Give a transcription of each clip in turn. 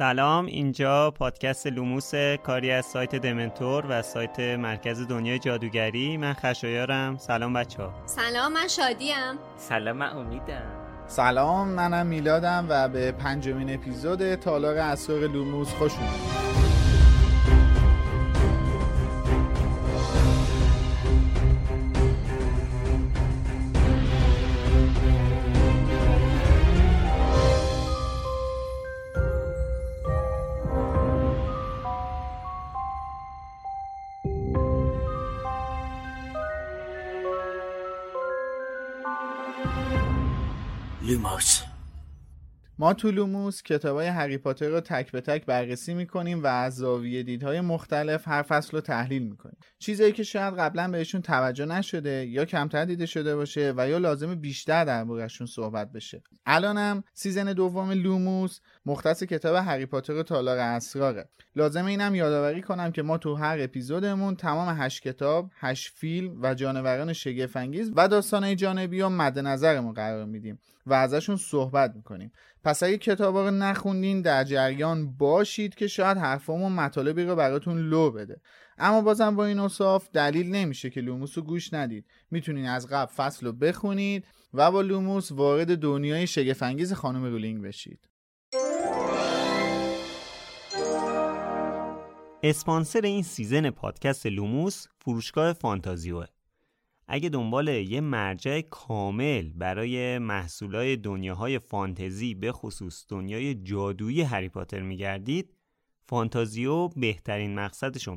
سلام اینجا پادکست لوموس کاری از سایت دمنتور و سایت مرکز دنیای جادوگری. من خشایارم. سلام بچه ها سلام من شادیم. سلام من امیدم. سلام منم میلادم و به پنجمین اپیزود تالار اسرار لوموس خوش اومدید. ما تو لوموس کتاب های هری پاتر رو تک به تک بررسی می‌کنیم و از زاویه دیدهای مختلف هر فصل رو تحلیل می‌کنیم. چیزایی که شاید قبلا بهشون توجه نشده یا کمتر دیده شده باشه و یا لازم بیشتر در موردشون صحبت بشه. الانم season دوم لوموس مختص کتاب هری پاتر و تالار اسراره. لازم اینم یادآوری کنم که ما تو هر اپیزودمون تمام هشت کتاب هشت فیلم و جانوران شگفت‌انگیز و داستانهای جانبی رو مد نظرمون قرار میدیم و ازشون صحبت می‌کنیم. پس اگه کتابا رو نخوندین در جریان باشید که شاید حرفامون مطالبی رو براتون لو بده. اما بازم با این اوصاف دلیل نمیشه که لوموس رو گوش ندید. می‌تونین از قبل فصل رو بخونید و با لوموس وارد دنیای شگفت‌انگیز خانم رولینگ بشید. اسپانسر این season پادکست لوموس فروشگاه فانتازیوئه. اگه دنبال یه مرجع کامل برای محصولای دنیاهای فانتزی به خصوص دنیای جادویی هری پاتر میگردید فانتازیو بهترین مقصدشون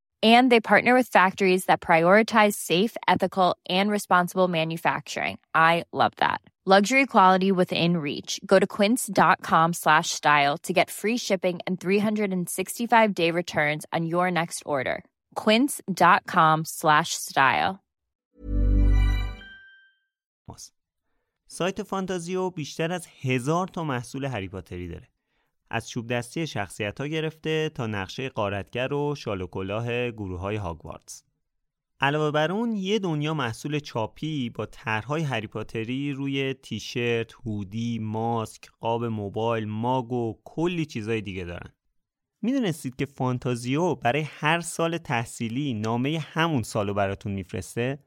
and they partner with factories that prioritize safe ethical and responsible manufacturing i love that luxury quality within reach go to quince.com slash style to get free shipping and 365 day returns on your next order quince.com slash style سایت فانتازیو بیشتر از هزار تا محصول هری پاتری داره از چوب دستی شخصیت ها گرفته تا نقشه قارتگر و شال و کلاه گروه های هاگوارتس. علاوه بر اون یه دنیا محصول چاپی با طرحهای هریپاتری روی تیشرت، هودی، ماسک، قاب موبایل، ماگ و کلی چیزای دیگه دارن. می‌دونستید که فانتازیو برای هر سال تحصیلی نامه همون سالو براتون میفرسته؟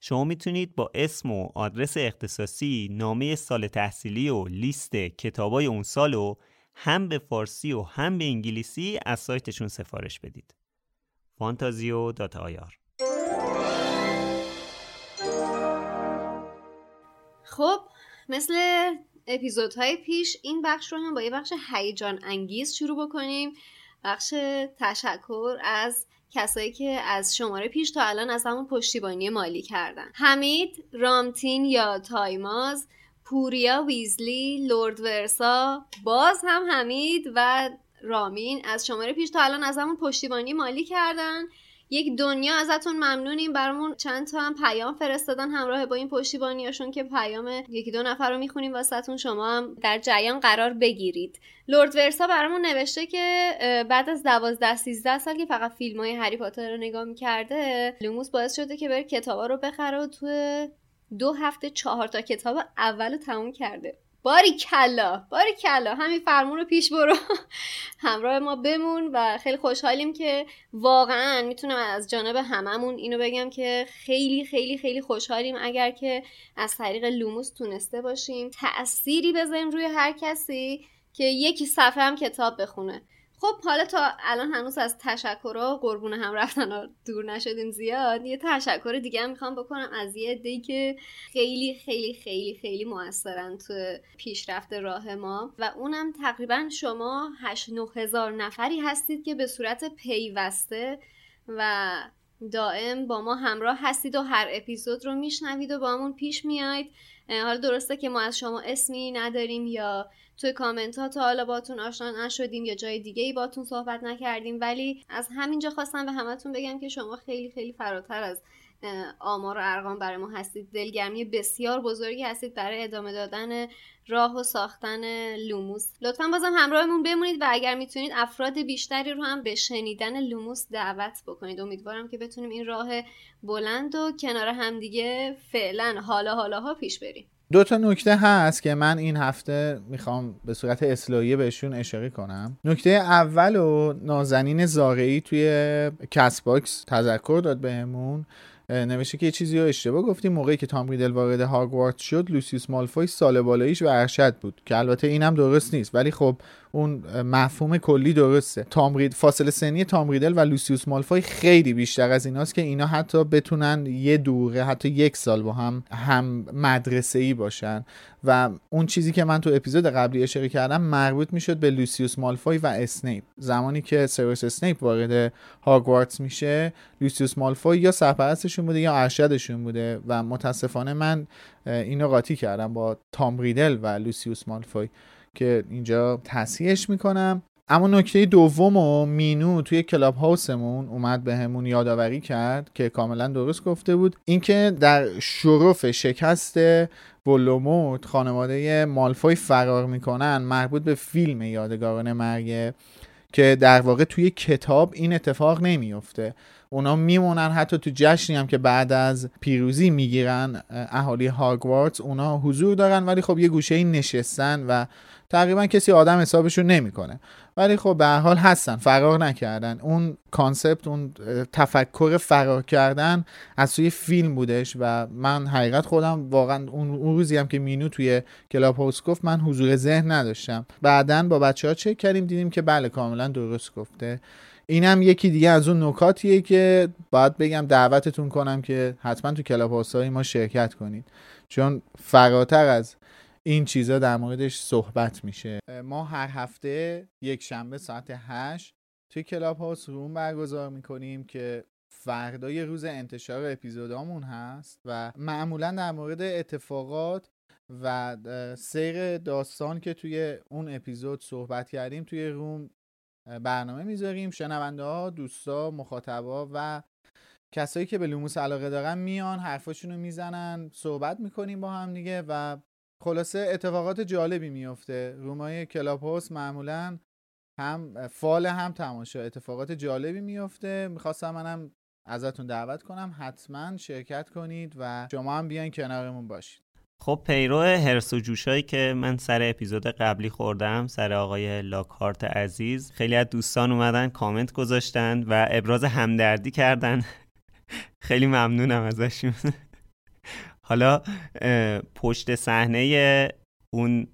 شما می‌تونید با اسم و آدرس اختصاصی نامه سال تحصیلی و لیست کتابای اون سالو هم به فارسی و هم به انگلیسی از سایتشون سفارش بدید. فانتازیو دات آیار خب مثل اپیزودهای پیش این بخش رو هم با یه بخش هیجان انگیز شروع بکنیم. بخش تشکر از کسایی که از شماره پیش تا الان از همون پشتیبانی مالی کردن. حمید رامتین یا تایماز پوریا ویزلی لورد ورسا باز هم حمید و رامین از شماره پیش تا الان از همون پشتیبانی مالی کردن. یک دنیا ازتون ممنونیم. برامون چند تا هم پیام فرستادن همراه با این پشتیبانیاشون که پیام یکی دو نفر رو می‌خونیم واسهتون. شما هم در جریان قرار بگیرید. لورد ورسا برامون نوشته که بعد از دوازده سیزده سال که فقط فیلم های هری پاتر رو نگاه می‌کرده لوموس باعث شده که بره کتابا رو بخره و تو دو هفته چهار تا کتاب اول تموم کرده. باری کلا باری کلا. همین فرمون رو پیش برو. همراه ما بمون و خیلی خوشحالیم که واقعا می‌تونم از جانب هممون اینو بگم که خیلی خیلی خیلی خوشحالیم اگر که از طریق لوموس تونسته باشیم تأثیری بذاریم روی هر کسی که یکی صفحه هم کتاب بخونه. خب حالا تا الان هنوز از تشکرها قربون هم رفتن دور نشدیم زیاد یه تشکر دیگه هم می‌خوام بکنم از یه دی که خیلی خیلی خیلی خیلی موثرن تو پیشرفت راه ما و اونم تقریبا شما 8 هزار نفری هستید که به صورت پیوسته و دائم با ما همراه هستید و هر اپیزود رو میشنوید و با همون پیش میاید حالا درسته که ما از شما اسمی نداریم یا توی کامنت ها تا حالا باتون آشنا نشدیم یا جای دیگه ای باتون صحبت نکردیم. ولی از همینجا خواستم به همتون بگم که شما خیلی خیلی فراتر از آمار و ارقام برای ما هستید. دلگرمی بسیار بزرگی هستید برای ادامه دادن راه و ساختن لوموس. لطفا بازم همراهمون بمونید و اگر می‌تونید افراد بیشتری رو هم به شنیدن لوموس دعوت بکنید. امیدوارم که بتونیم این راه بلندو کنار همدیگه فعلا حالا حالاها پیش بریم. دو تا نکته هست که من این هفته می‌خوام به صورت اصلاحیه بهشون اشاره کنم. نکته اولو نازنین زارعی توی کست باکس تذکر داد بهمون نوشته که یه چیزی رو اشتباه گفتیم موقعی که تام ریدل وارد هاگوارتس شد لوسیوس مالفوی سال بالاییش و ارشد بود که البته اینم درست نیست. ولی خب اون مفهوم کلی درسته. تام ریدل فاصله سنی تام ریدل و لوسیوس مالفوی خیلی بیشتر از ایناست که اینا حتی بتونن یه دوره حتی یک سال با هم هم مدرسه ای باشن. و اون چیزی که من تو اپیزود قبلی اشاره کردم مربوط می‌شد به لوسیوس مالفوی و اسنیپ. زمانی که سوروس اسنیپ وارد هاگوارتس میشه لوسیوس مالفوی یا سرپرستشون بوده یا ارشدشون بوده. و متاسفانه من اینو قاطی کردم با تام ریدل و لوسیوس مالفوی که اینجا تصحیحش می‌کنم. اما نکته دومو مینو توی کلاب هاوسمون اومد بهمون یادآوری کرد که کاملا درست گفته بود. اینکه در شرف شکست ولدمورت خانواده مالفوی فرار می‌کنن مربوط به فیلم یادگاران مرگ که در واقع توی کتاب این اتفاق نمیفته اونا میمونن حتی تو جشنی هم که بعد از پیروزی می‌گیرن اهالی هاگوارتس اونا حضور دارن ولی خب یه گوشه این نشستن و تقریبا کسی آدم حسابشون نمی‌کنه. ولی خب به حال هستن فرار نکردن. اون کانسپت اون تفکر فرار کردن از توی فیلم بودش و من حقیقت خودم واقعا اون روزی هم که مینو توی کلاب هاوس گفت من حضور ذهن نداشتم. بعدا با بچه ها چک کردیم دیدیم که بله کاملا درست گفته. اینم یکی دیگه از اون نکاتیه که باید بگم دعوتتون کنم که حتما تو کلاب های ما شرکت کنید. چون فراتر از این چیزا در موردش صحبت میشه. ما هر هفته یک شنبه ساعت 8 توی کلاب هاوس room برگزار می‌کنیم که فردای روز انتشار اپیزودامون هست و معمولا در مورد اتفاقات و سیر داستان که توی اون اپیزود صحبت کردیم توی room برنامه می‌ذاریم. شنونده ها دوستا مخاطبا و کسایی که به لوموس علاقه دارن میان حرفاشونو می‌زنن صحبت می‌کنیم با هم دیگه و خلاصه اتفاقات جالبی میفته room ای کلاب هاوس معمولا هم فال هم تماشا. اتفاقات جالبی میفته می‌خواستم منم ازتون دعوت کنم. حتما شرکت کنید و شما هم بیاین کنارمون باشید. خب پیرو هرس و جوشایی که من سر اپیزود قبلی خوردم سر آقای لاکارت عزیز خیلی از دوستان اومدن کامنت گذاشتن و ابراز همدردی کردن. خیلی ممنونم ازشون. حالا پشت صحنه اون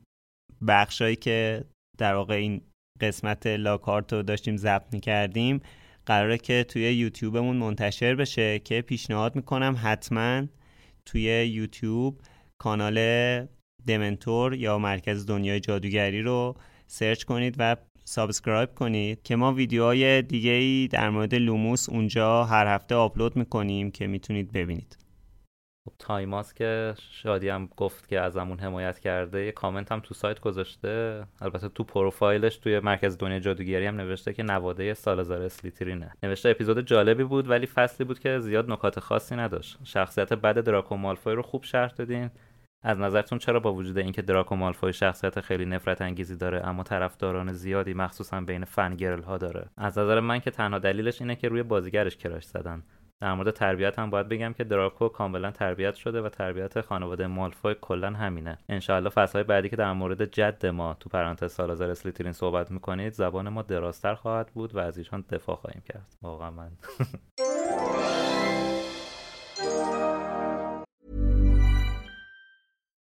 بخشایی که در واقع این قسمت لاکارت رو داشتیم ضبط می‌کردیم قراره که توی یوتیوبمون منتشر بشه که پیشنهاد می‌کنم حتما توی یوتیوب کانال دمنتور یا مرکز دنیای جادوگری رو search کنید و subscribe کنید که ما ویدیوهای دیگه ای در مورد لوموس اونجا هر هفته آپلود می‌کنیم که می‌تونید ببینید. تایماز که شادی هم گفت که ازمون حمایت کرده. یه کامنت هم تو سایت گذاشته. البته تو پروفایلش توی مرکز دنیا جادوگری هم نوشته که نواده سالازار اسلیترینه. نوشته اپیزود جالبی بود ولی فصلی بود که زیاد نکات خاصی نداشت. شخصیت بد دراکو مالفوی رو خوب شرح دادین. از نظرتون چرا با وجود اینکه دراکو مالفوی شخصیت خیلی نفرت انگیزی داره اما طرفداران زیادی مخصوصا بین فنگرل ها داره؟ از نظر من که تنها دلیلش اینه که روی بازیگرش کراش زدن. در مورد تربیت هم باید بگم که دراکو کاملا تربیت شده و تربیت خانواده مالفوی کلا همینه. انشاءالله فصلهای بعدی که در مورد جد ما تو پرانتز سالازار اسلیترین صحبت می‌کنید زبان ما درازتر خواهد بود و از ایشان دفاع خواهیم کرد. واقعا من.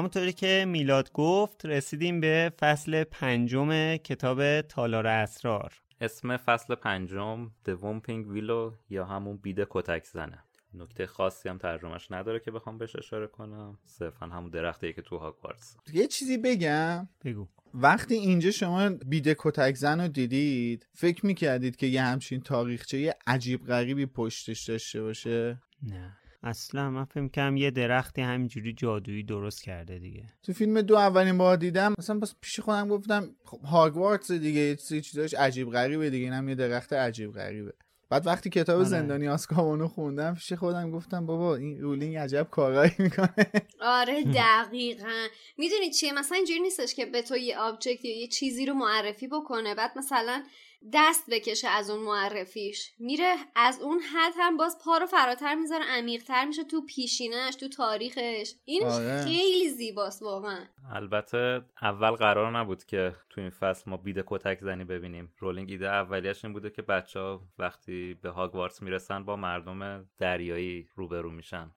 همونطوری که میلاد گفت رسیدیم به فصل پنجم کتاب تالار اسرار. اسم فصل پنجم The Womping Willow یا همون بید کتک زنه. نکته خاصی هم ترجمهش نداره که بخوام بهش اشاره کنم. صرفا همون درختیه که تو هاگوارتس. یه چیزی بگم. بگو. وقتی اینجا شما بید کتک زن رو دیدید فکر می‌کردید که یه همچین تاریخچه یه عجیب غریبی پشتش داشته باشه؟ نه. اصلا من فکر کنم یه درختی همینجوری جادویی درست کرده دیگه. تو فیلم دو اولین بار دیدم مثلا بس پیش خودم گفتم خب هاگوارتس دیگه یه چیزاش عجیب غریبه دیگه اینم یه درخت عجیب غریبه. بعد وقتی کتاب آره. زندانی آزکابانو خوندم پیش خودم گفتم بابا این رولینگ عجب کارایی می‌کنه. آره دقیقا. می‌دونی چیه؟ مثلا اینجوری نیستش که به تو یه object یا یه چیزی رو معرفی بکنه. بعد مثلا دست بکشه از اون معرفیش. میره از اون حد هم باز پا رو فراتر می‌ذاره عمیقتر میشه تو پیشینش تو تاریخش. این آره. خیلی زیباست واقعا. البته اول قرار نبود که تو این فصل ما بید کتک زنی ببینیم. رولینگ ایده اولیش این بوده که بچه ها وقتی به هاگوارتس می‌رسن با مردم دریایی روبرو میشن.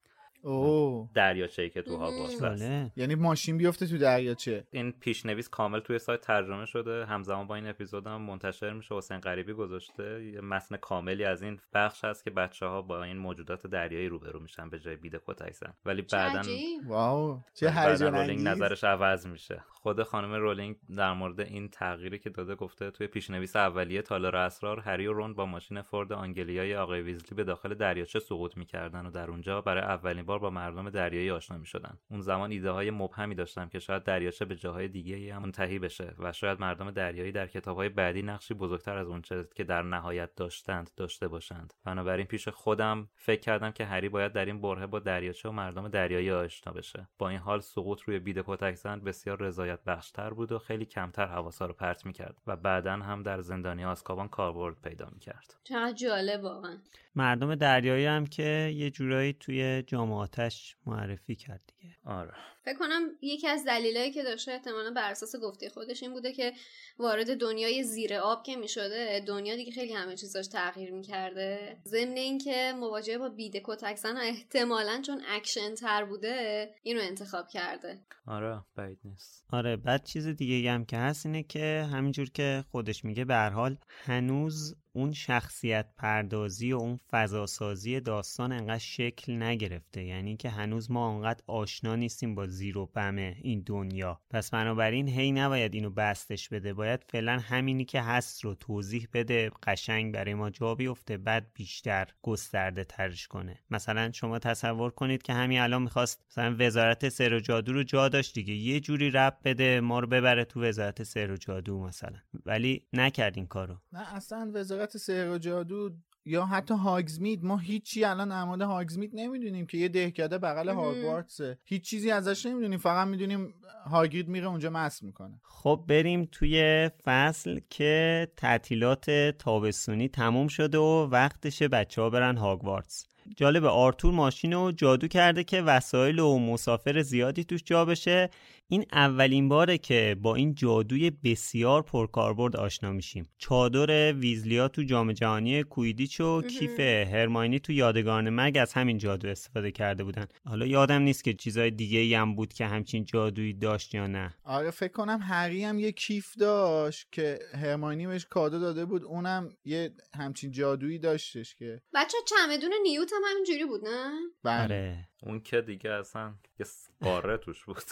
اوه. دریاچه‌ای که تو هاگوارتس هست. یعنی ماشین بیفته تو دریاچه. این پیشنویس کامل توی سایت ترجمه شده. همزمان با این اپیزود هم منتشر میشه. حسین غریبی گذاشته. یه متن کاملی از این بخش هست که بچه ها با این موجودات دریایی روبرو میشن به جای بید کتک زن ولی بعدا. واو. چه هیجان رولینگ نظرش عوض میشه. خود خانم رولینگ در مورد این تغییری که داده گفته توی پیشنویس اولیه تالار اسرار هری و رون با ماشین فورد آنگلیای آقای ویزلی به داخل دریاچه سقوط می‌کردن و در اونجا برای اولین بار با مردم دریایی آشنا می‌شدن. اون زمان ایده های مبهمی داشتم که شاید دریاچه به جاهای دیگه هم منتهی بشه و شاید مردم دریایی در کتاب های بعدی نقشی بزرگتر از اونچه که در نهایت داشتند داشته باشند. بنابراین پیش خودم فکر کردم که هری باید در این برهه با دریاچه و مردم دریایی آشنا بشه. با این حال سقوط روی بید کتک بسیار رضایت بخشتر بود و خیلی کمتر حواسا رو پرت می‌کرد و بعدا هم در زندانی آزکابان کاربرد پیدا می‌کرد. چقدر جالب واقعا. مردم دریایی هم که یه جورایی توی جامعه‌اش معرفی کرد دیگه. آره. فکر کنم یکی از دلایلی که داشته احتمالا بر اساس گفته خودش این بوده که وارد دنیای زیر آب که می‌شده دنیا دیگه خیلی همه چیزاش تغییر می‌کرده. ضمن اینکه مواجهه با بید کتک زن احتمالا چون اکشن تر بوده اینو انتخاب کرده. آره بعید نیست. آره بعد چیز دیگه هم که هست اینه که همینجور که خودش میگه به هر حال هنوز اون شخصیت پردازی و اون فضاسازی داستان انقدر شکل نگرفته. یعنی که هنوز ما انقدر آشنا نیستیم با زیر و بم این دنیا. پس بنابراین هی نباید اینو بستش بده. باید فعلا همینی که هست رو توضیح بده. قشنگ برای ما جا بیفته. بعد بیشتر گسترده ترش کنه. مثلا شما تصور کنید که همین الان می‌خواست مثلا وزارت سر و جادو رو جا داشت دیگه. یه جوری رب بده ما رو ببره تو وزارت سر و جادو مثلا. ولی نکرد این کارو. نه اصلا وزارت سحر و جادو یا حتی هاگزمید ما هیچی الان مورد هاگزمید نمی‌دونیم که یه دهکده بغل هاگوارتسه. هیچ چیزی ازش نمی‌دونیم فقط می‌دونیم هاگرید میره اونجا مست می‌کنه. خب بریم توی فصل که تعطیلات تابستونی تموم شده و وقتشه بچه ها برن هاگوارتس. جالب آرتور ماشین رو جادو کرده که وسایل و مسافر زیادی توش جا بشه. این اولین باره که با این جادوی بسیار پرکاربرد آشنا میشیم. چادر ویزلیا تو جام جهانی کویدیچ و کیف هرماینی تو یادگان مرگ از همین جادو استفاده کرده بودن. حالا یادم نیست که چیزای دیگه ای هم بود که همچین جادویی داشت یا نه. آره فکر کنم هری هم یه کیف داشت که هرماینی بهش کادو داده بود. اونم یه همچین جادویی داشتش که. بچه چمدون نیوت هم همینجوری بود نه؟ بله. آره. اون که دیگه اصلا یه قاره توش بود.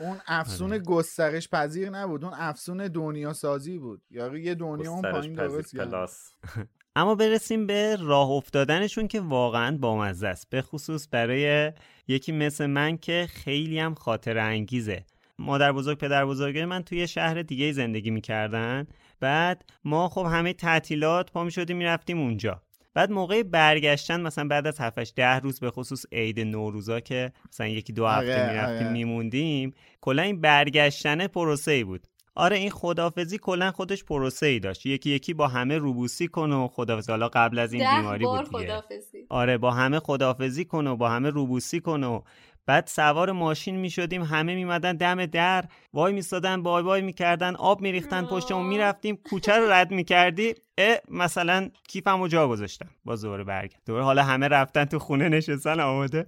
اون افسون گسترش پذیر نبود. اون افسون دنیا سازی بود. یا یه دنیا اون پایین درست. پلاس اما برسیم به راه افتادنشون که واقعا بامزه است. به خصوص برای یکی مثل من که خیلی هم خاطر انگیزه. مادر بزرگ پدر بزرگ من توی شهر دیگه زندگی می‌کردن. بعد ما خب همه تعطیلات پا می‌شدیم می‌رفتیم اونجا. بعد موقع برگشتن مثلا بعد از 7 ده روز به خصوص عید نوروزا که مثلا یکی دو هفته آره، می‌رفتیم آره. میموندیم کلا این برگشتن پروسه ای بود. آره این خدافزی کلا خودش پروسه ای داشت. یکی یکی با همه روبوسی کن و خدافزی حالا قبل از این ده بیماری بار بود دیگه. خدافزی آره با همه خدافزی کن و با همه روبوسی کن و بعد سوار ماشین می شدیم همه میمدن دم در وای میستادن بای بای می‌کردن آب میریختن پشتمون می‌رفتیم کوچه رو رد می‌کردی اه مثلا کیفمو جا گذاشتم باز دوباره برگرد دوباره حالا همه رفتن تو خونه نشستن آماده.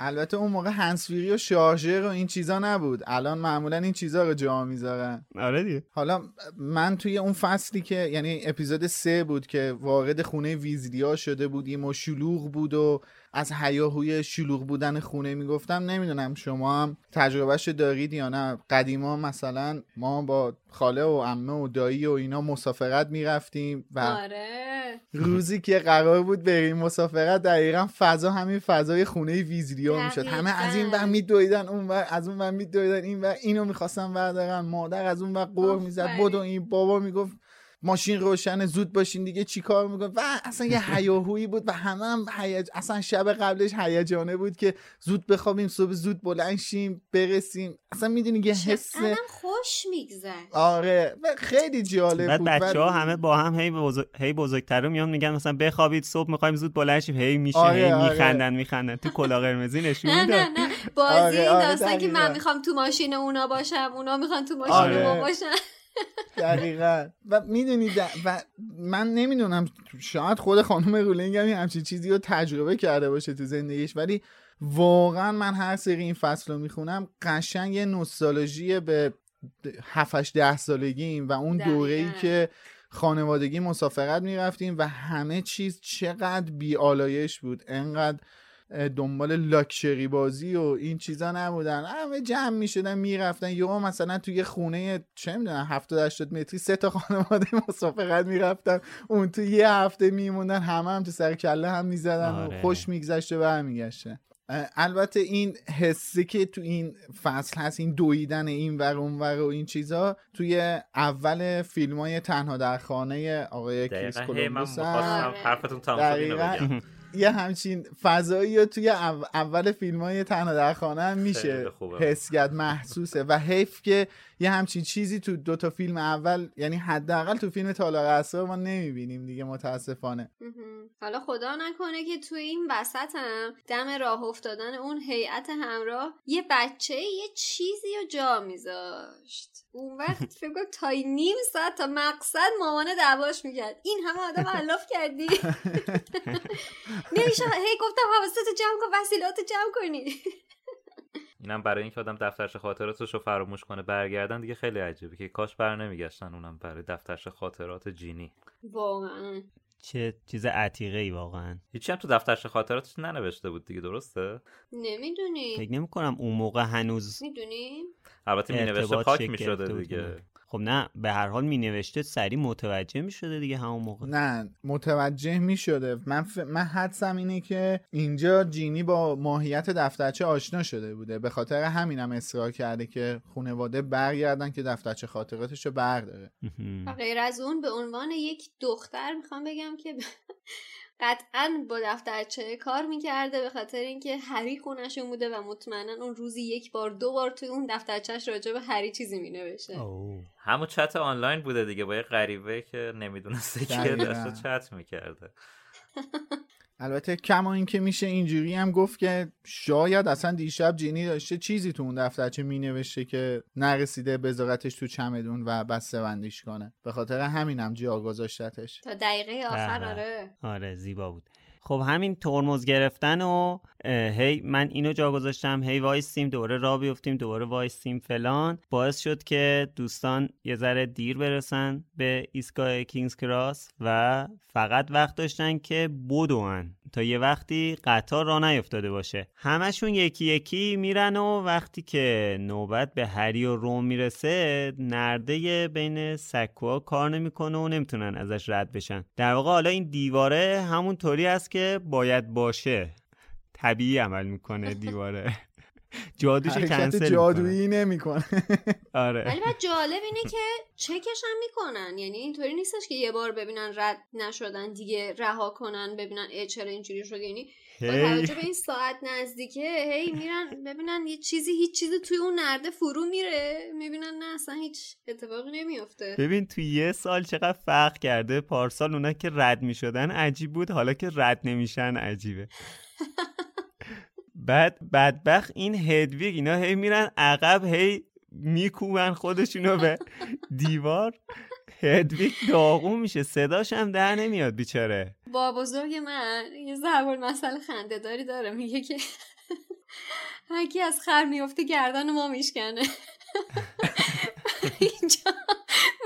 البته اون موقع هنسفیری و شارژر و این چیزا نبود. الان معمولا این چیزا رو جا می‌ذارن. آره دیگه. حالا من توی اون فصلی که یعنی اپیزود سه بود که وارد خونه ویزلیا شده بودیم و شلوغ بود و از هیاهوی شلوغ بودن خونه می‌گفتم نمی‌دونم شما هم تجربهش دارید یا نه. قدیما مثلا ما با خاله و عمه و دایی و اینا مسافرت می‌رفتیم و آره. روزی که قرار بود بریم مسافرت دقیقا فضا همین فضای خونه ویزلیا می‌شد. همه از این ور میدویدن اون ور از اون ور میدویدن این ور اینو می‌خواستن بردارن مادر از اون ور قور می‌زد. بدو این بابا می‌گفت ماشین روشن زود باشین دیگه چیکار میکن و اصلا یه هیاهویی بود و همه هم هیج... اصلا شب قبلش هیجانه بود که زود بخوابیم صبح زود بلند شیم برسیم. اصلا می‌دونی یه حس خوش میگذشت. آره و خیلی جالب بعد بود. بچه ها همه با هم هی, بزرگ... هی بزرگتر میان میگن مثلا بخوابید صبح می‌خوایم زود بلند شیم هی میشه آره، هی آره. میخندن میخندن. تو کلا قرمزی نشون نه نه نه. بازی آره، آره، داستان که من. می‌خوام تو ماشین اونا باشم اونا می‌خوان تو ماشین آره. ما باشن. دقیقا و می‌دونید و من نمی‌دونم شاید خود خانم رولینگ هم یه همچین چیزی رو تجربه کرده باشه تو زندگیش ولی واقعا من هر سری این فصل رو می‌خونم قشنگ یه نوستالژی به 7 ده سالگیم و اون. دوره ای که خانوادگی مسافرت می‌رفتیم و همه چیز چقدر بیالایش بود انقدر دنبال لاکچری بازی و این چیزا نبودن. همه جمع می‌شدن می‌رفتن. یا مثلا توی خونه چه می‌دونم 70 80 متری سه تا خانواده مسافرت می‌رفتن. اون تو یه هفته میموندن همه هم تو سر کله هم می‌زدن آره. و خوش میگذشت و برمیگشتن البته این حسی که تو این فصل هست این دویدن این ور اون ور و این چیزا توی اول فیلم های تنها در خانه آقای کریس می‌خواستم آره. حرفتون تمام یه همچین فضایی رو توی او- اول فیلم های تنها در خانه هم میشه. حس کرد محسوسه و حیف که یه همچین چیزی تو دو تا فیلم اول یعنی حداقل تو فیلم تالار اسرار ما نمی‌بینیم دیگه متاسفانه. حالا خدا نکنه که توی این وسط هم دم راه افتادن اون هیئت همراه یه بچه یه چیزی رو جا میذاشت. اون وقت فکر کنم تا نیم ساعت تا مقصد مامانه دعواش می‌کرد. این همه آدم علاف کردی. نمیشه. هی گفتم حواستو جمع کن وسیلاتو جمع کنی. اینم برای اینکه آدم دفترچه خاطراتش رو فراموش کنه برگردن دیگه خیلی عجیبه که کاش بر نمیگشتن اونم برای دفترچه خاطرات جینی. واقعا. چه چیز عتیقه ای واقعا. هیچی هم تو دفترچه خاطراتش ننوشته بود دیگه درسته؟ نمی‌دونی. فکر نمی کنم اون موقع هنوز می‌دونی؟ البته می نوشته ارتباط پاک شکل می گرفته شده بود دیگه. که- خب نه به هر حال می نوشته سریع متوجه می شده دیگه همون موقع. نه متوجه می شده. من, ف... من حدسم اینه که اینجا جینی با ماهیت دفترچه آشنا شده بوده. به خاطر همینم اصرار کرده که خانواده برگردن که دفترچه خاطراتش رو برداره غیر از اون به عنوان یک دختر می‌خوام بگم که قطعا با دفترچه کار می‌کرده به خاطر اینکه هری خونشون بوده و مطمئنا اون روزی یک بار دو بار توی اون دفترچهش راجع به هری چیزی مینوشته. همون چت آنلاین بوده دیگه با یه غریبه که نمی‌دونسته که. داشته چت می‌کرده البته کما این که میشه اینجوری هم گفت که شاید اصلا دیشب جینی داشته چیزی تو اون دفترچه می نوشته که نرسیده بذارتش تو چمدون و بسته بندیش کنه. به خاطر همینم جا گذاشتتش تا دقیقه آخر بله. آره. آره زیبا بود. خب همین ترمز گرفتن و هی من اینو جا گذاشتم هی وایستیم دوباره را بیفتیم دوباره وایستیم فلان. باعث شد که دوستان یه ذره دیر برسن به ایستگاه کینگز کراس و فقط وقت داشتن که بدون تا یه وقتی قطار را نیفتاده باشه. همشون یکی یکی میرن و وقتی که نوبت به هری و روم می‌رسه نرده بین سکوها کار نمی‌کنه و نمی‌تونن ازش رد بشن. در واقع حالا این دیواره همون طوری است که باید باشه. طبیعی عمل می‌کنه دیواره. جادوشو حرکت کنسل جادویی نمی‌کنه. آره. ولی بعد جالب اینه که چکش هم می‌کنن. یعنی اینطوری نیستش که یه بار ببینن رد نشدن دیگه رها کنن ببینن اه چرا اینجوری شد یعنی با. توجه به این ساعت نزدیکه هی میرن ببینن یه چیزی هیچ چیزی توی اون نرده فرو میره. می‌بینن نه اصلا هیچ اتفاقی نمیافته. ببین تو یه سال چقدر فرق کرده. پارسال اونا که رد می شدن عجیب بود حالا که رد نمیشن عجیبه. بعد بدبخت این هدویگ اینا هی میرن عقب هی میکوبن خودشونو به دیوار. هدویگ داغون میشه صداش هم در نمیاد بیچاره. با بزرگ من یه ضرب مسئله خنده داری داره میگه که هرکی از خر میفته گردن ما میشکنه. اینجا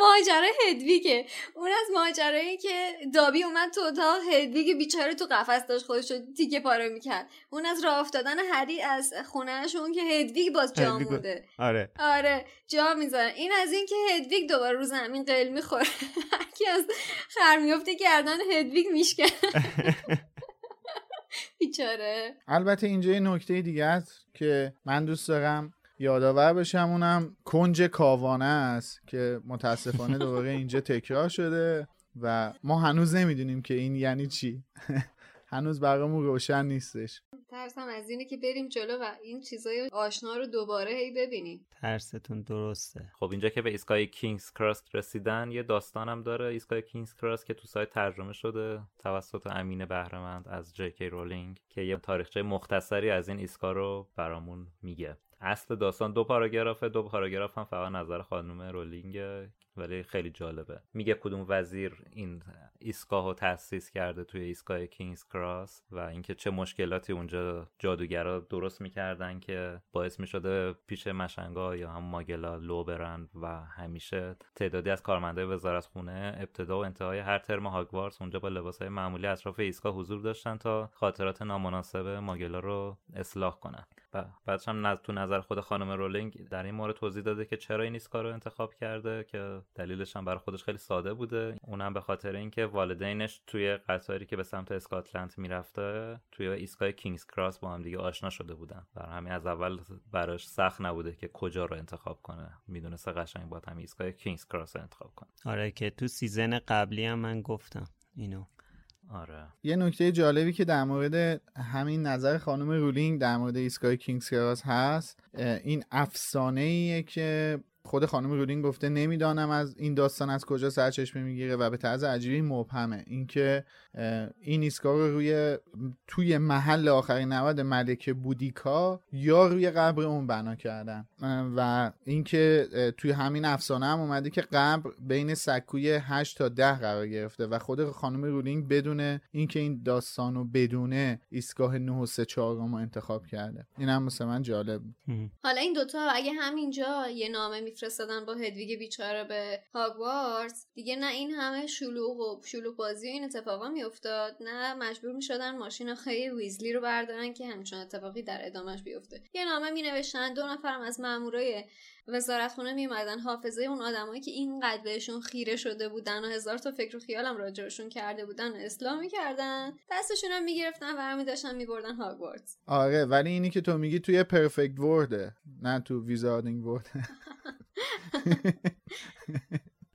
ماجرا هدویگه. اون از ماجرایی که دابی اومد تو اتاق هدویگ بیچاره تو قفس داشت خودش رو تیکه پاره می‌کرد. اون از راه افتادن هری از خونهشون که هدویگ باز جا مونده. آره. آره جا می‌ذارن این از این که هدویگ دوباره رو زمین قل می‌خوره. هرکی از خر میفته گردن هدویگ میشکنه. بیچاره. البته اینجا یه نکته دیگه است که من دوست دارم یادآور بشم اونم کنج کاوانه است که متاسفانه دوباره اینجا تکرار شده و ما هنوز نمی‌دونیم که این یعنی چی. هنوز برامون روشن نیستش. ترسم از اینه که بریم جلو و این چیزای آشنا رو دوباره هی ببینیم. درسته‌تون درسته. خب اینجا که به ایستگاه کینگز کراس رسیدن یه داستانم داره. ایستگاه کینگز کراس که تو سایت ترجمه شده توسط امین بهرمند از جی کی رولینگ که یه تاریخچه مختصری از این ایستگاه رو برامون میگه. اصل داستان دو پاراگرافه دو پاراگراف هم فقط نظر خانم رولینگه ولی خیلی جالبه. میگه کدوم وزیر این ایستگاه رو تأسیس کرده توی ایستگاه کینگز کراس و اینکه چه مشکلاتی اونجا جادوگرا درست می‌کردن که باعث می‌شده پیش مشنگا یا هم ماگلا لو برن و همیشه تعدادی از کارمندای وزارت خونه ابتدا و انتهای هر ترم هاگوارتس اونجا با لباسهای معمولی اطراف ایستگاه حضور داشتن تا خاطرات نامناسب ماگلا رو اصلاح کنن. بعدش هم تو نظر خود خانم رولینگ در این مورد توضیح داده که چرا این ایستگاه رو انتخاب کرده که دلیلش هم برای خودش خیلی ساده بوده. اونم به خاطر اینکه والدینش توی قطاری که به سمت اسکاتلند می‌رفته توی ایستگاه کینگز کراس با هم دیگه آشنا شده بودن. در همین از اول براش سخت نبوده که کجا رو انتخاب کنه. می‌دونسته قشنگ باید هم ایستگاه کینگز کراس رو انتخاب کنه. آره که تو season قبلی هم من گفتم اینو. آره. یه نکته جالبی که در مورد همین نظر خانم رولینگ در مورد ایستگاه کینگز هست این افسانه ایه که خود خانم رولینگ گفته نمی‌دانم از این داستان از کجا سرچشمه می‌گیره و به طرز عجیبی مبهمه. اینکه این ایستگاه رو روی توی محل آخرین نبرد ملکه بودیکا یا روی قبر اون بنا کردن. و اینکه توی همین افسانه هم اومده که قبر بین سکوی 8 تا 10 قرار گرفته و خود خانم رولینگ بدون اینکه این داستان رو بدونه ایستگاه 9 و 3 4 رو انتخاب کرده. این هم مثلا جالب. حالا این دوتا اگه همینجا یه نامه میفرستادن با هدویگ بیچاره به هاگوارتس. دیگه نه این همه شلوغ و شلوغ بازی و این اتفاقا میافتاد نه مجبور می‌شدن ماشین خیلی ویزلی رو بردارن که همچون اتفاقی در ادامش بیفته. یه نامه مینوشتن دو نفرم از مامورای وزارت خونه میومدن حافظه اون آدمایی که اینقدر بهشون خیره شده بودن و هزار تا فکر و خیالم راجبشون کرده بودن و اصلاح می‌کردن. دستشون هم می‌گرفتن و برمی داشتن میبردن هاگوارتس. آره ولی اینی که تو میگی توی پرفکت ورده نه تو ویزاردینگ ورد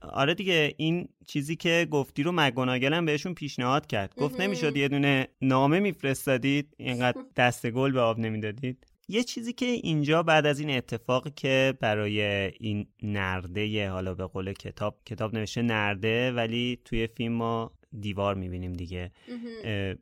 آره دیگه این چیزی که گفتی رو مگوناگل هم بهشون پیشنهاد کرد گفت. نمی‌شد یه دونه نامه میفرستادید اینقدر دست گل به آب نمی‌دادید یه چیزی که اینجا بعد از این اتفاقی که برای این نرده حالا به قول کتاب کتاب نوشته نرده ولی توی فیلم ما دیوار می‌بینیم دیگه.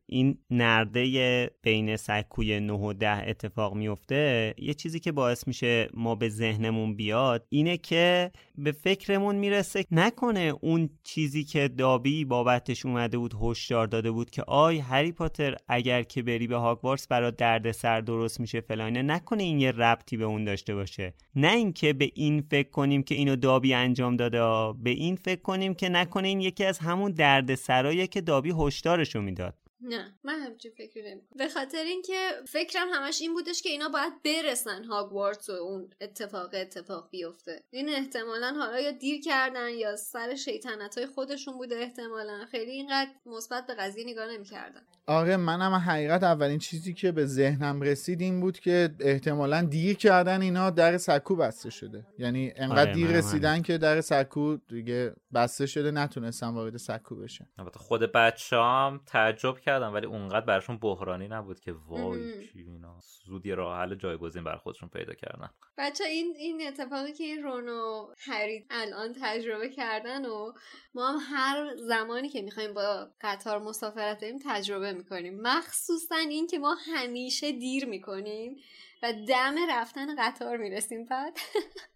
این نرده بین سکوی 9 و 10 اتفاق میفته یه چیزی که باعث میشه ما به ذهنمون بیاد اینه که به فکرمون می‌رسه. نکنه اون چیزی که دابی بابتش اومده بود هشدار داده بود که آی هری پاتر اگر که بری به هاگوارتس برات درد سر درست میشه فلانه نکنه این یه ربطی به اون داشته باشه. نه اینکه به این فکر کنیم که اینو دابی انجام داده به این فکر کنیم که نکنه این یکی از همون درد سرایه که دابی هشدارشو می‌داد. نه من همچین فکری نمی به خاطر اینکه فکرم همش این بودش که اینا باید برسن هاگوارتس و اون اتفاق اتفاق بیفته. این احتمالا حالا یا دیر کردن یا سر شیطنت های خودشون بوده احتمالا. خیلی اینقدر مثبت به قضیه نگاه نمی‌کردن آره منم حقیقت اولین چیزی که به ذهنم رسید این بود که احتمالا دیر کردن اینا در سکو بسته شده. یعنی انقدر آره دیر رسیدن که در سکو دیگه بسته شده نتونستن وارد سکو بشن. البته خود بچه‌ام تعجب کردم ولی اونقدر براشون بحرانی نبود که وای چی اینا. زود یه راه حل جایگزین بر خودشون پیدا کردن. بچه این این اتفاقی که این رونو هری الان تجربه کردن و ما هم هر زمانی که می‌خوایم با قطار مسافرت داریم تجربه می‌کنیم. مخصوصا این که ما همیشه دیر می‌کنیم و دم رفتن قطار می‌رسیم. بعد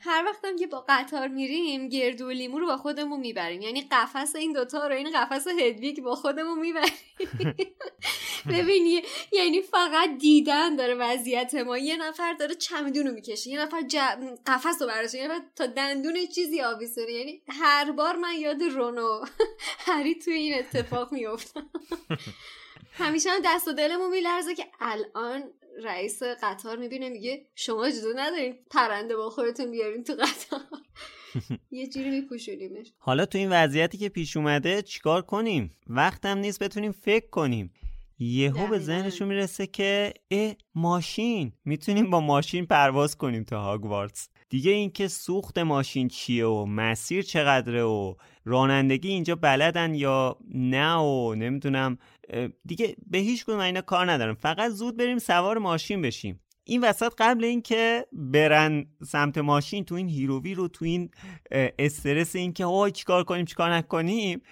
هر وقتم که با قطار میریم گردو و لیمو رو با خودمون می‌بریم. یعنی قفس این دوتا رو این قفس هدویگ با خودمون می‌بریم. ببینی یعنی فقط دیدن داره وضعیت ما. یه نفر داره چمدون رو می‌کشه. یه نفر قفس رو برشه یه نفر تا دندون چیزی آویزونه. یعنی هر بار من یاد رونو هری توی این اتفاق میفتم همیشه هم دست و دلمون میلرزه که الان رئیس قطار می‌بینه میگه شما اجازه ندارین پرنده با خودتون بیارین تو قطار. یه جوری میپوشونیمش. حالا تو این وضعیتی که پیش اومده چیکار کنیم؟ وقتم نیست بتونیم فکر کنیم. یهو به ذهنشون می‌رسه که اه ماشین. می‌تونیم با ماشین پرواز کنیم تا هاگوارتس دیگه اینکه سوخت ماشین چیه و مسیر چقدره و رانندگی اینجا بلدن یا نه و نمی‌دونم دیگه به هیچ کدوم اینا کار ندارم. فقط زود بریم سوار ماشین بشیم. این وسط قبل اینکه برن سمت ماشین تو این هیرووی رو تو این استرس اینکه وای چیکار کنیم چیکار نکنیم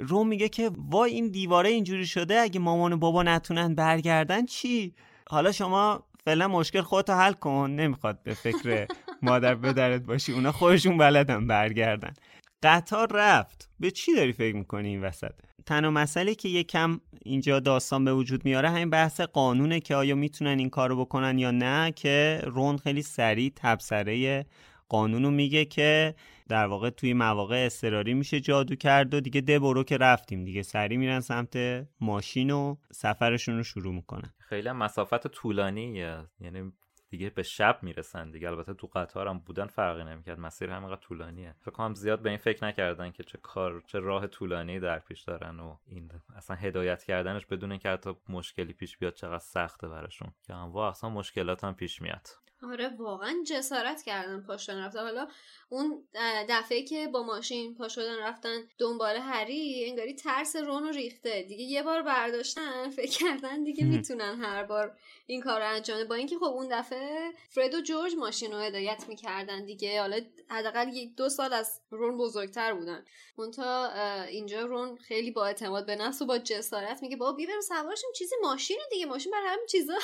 رو میگه که وای این دیواره اینجوری شده اگه مامان و بابا نتونن برگردن چی؟ حالا شما فعلا مشکل خودتو حل کن. نمی‌خواد به فکر مادر بدرت باشی. اونا خودشون بلدن برگردن. قطار رفت. به چی داری فکر می‌کنی این وسط؟ تنها مسئله که یکم اینجا داستان به وجود میاره همین بحث قانونه که آیا می‌تونن این کارو بکنن یا نه که رون خیلی سریع تبصره قانونو میگه که در واقع توی مواقع استراری میشه جادو کرد و دیگه ده برو که رفتیم دیگه. سریع میرن سمت ماشین و سفرشون رو شروع می‌کنن. خیلی مسافت طولانیه. یعنی دیگه به شب می‌رسن دیگه. البته تو قطار هم بودن فرقی نمی‌کرد. مسیر همینقدر طولانیه. فکر کنم زیاد به این فکر نکردن که چه کار چه راه طولانی در پیش دارن و این اصلا هدایت کردنش بدون اینکه حتی مشکلی پیش بیاد چقدر سخته براشون. که هم اصلا مشکلات هم پیش میاد. آره واقعا جسارت کردن پاشدن رفتن حالا اون دفعه که با ماشین پا شدن رفتن دنبال هری انگاری ترس رون رو ریخته. دیگه یه بار برداشتن فکر کردن دیگه می‌تونن هر بار این کار رو انجام با اینکه خب اون دفعه فرد و جورج ماشین رو هدایت می‌کردن دیگه. حالا حداقل دو سال از رون بزرگتر بودن. تا اینجا رون خیلی با اعتماد به نفس و با جسارت میگه بابا بیبرم سوارشم چیزی ماشین دیگه ماشین برای همین چیزا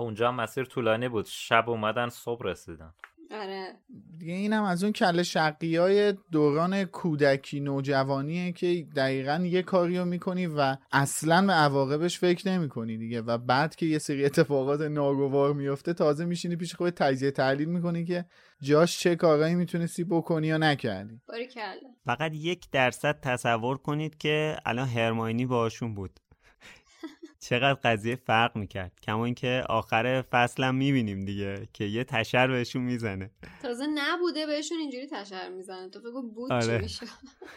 خب اونجا هم مسیر طولانی بود. شب اومدن صبح رسیدن. آره. دیگه اینم از اون کل شقی های دوران کودکی نوجوانیه که دقیقا یه کاری رو می‌کنی و اصلا به عواقبش فکر نمی‌کنی دیگه. و بعد که یه سری اتفاقات ناگوار میفته تازه میشینی پیش خود تجزیه تحلیل می‌کنی که جاش چه کارهایی می‌تونستی بکنی یا نکردی. فقط یک درصد تصور کنید که الان هرماینی باشون بود. چقدر قضیه فرق می‌کرد. کما اینکه آخر فصلم می‌بینیم دیگه که یه تشر بهشون می‌زنه. تازه نبوده بهشون اینجوری تشر می‌زنه. تو فکر بود آره. چی میشه.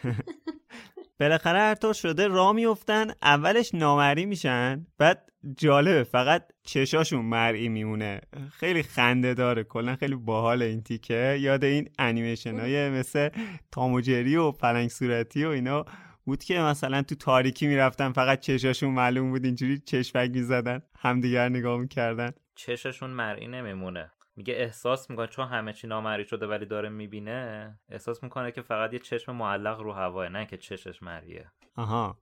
بالاخره هر طور شده را میفتن اولش نامری میشن بعد جالبه فقط چشاشون مرئی میمونه. خیلی خنده داره. کلا خیلی باحال این تیکه. یاد این انیمیشن های مثل تاموجری و پلنگ صورتی و اینا. بود که مثلا تو تاریکی می‌رفتن فقط چشاشون معلوم بود اینجوری چشمک می‌زدن همدیگر نگاه می‌کردن. چششون مرئی نمیمونه. میگه احساس می‌کنه چون همه چی نامری شده ولی داره می‌بینه احساس می‌کنه که فقط یه چشم معلق رو هواه نه که چشش مریه. آها.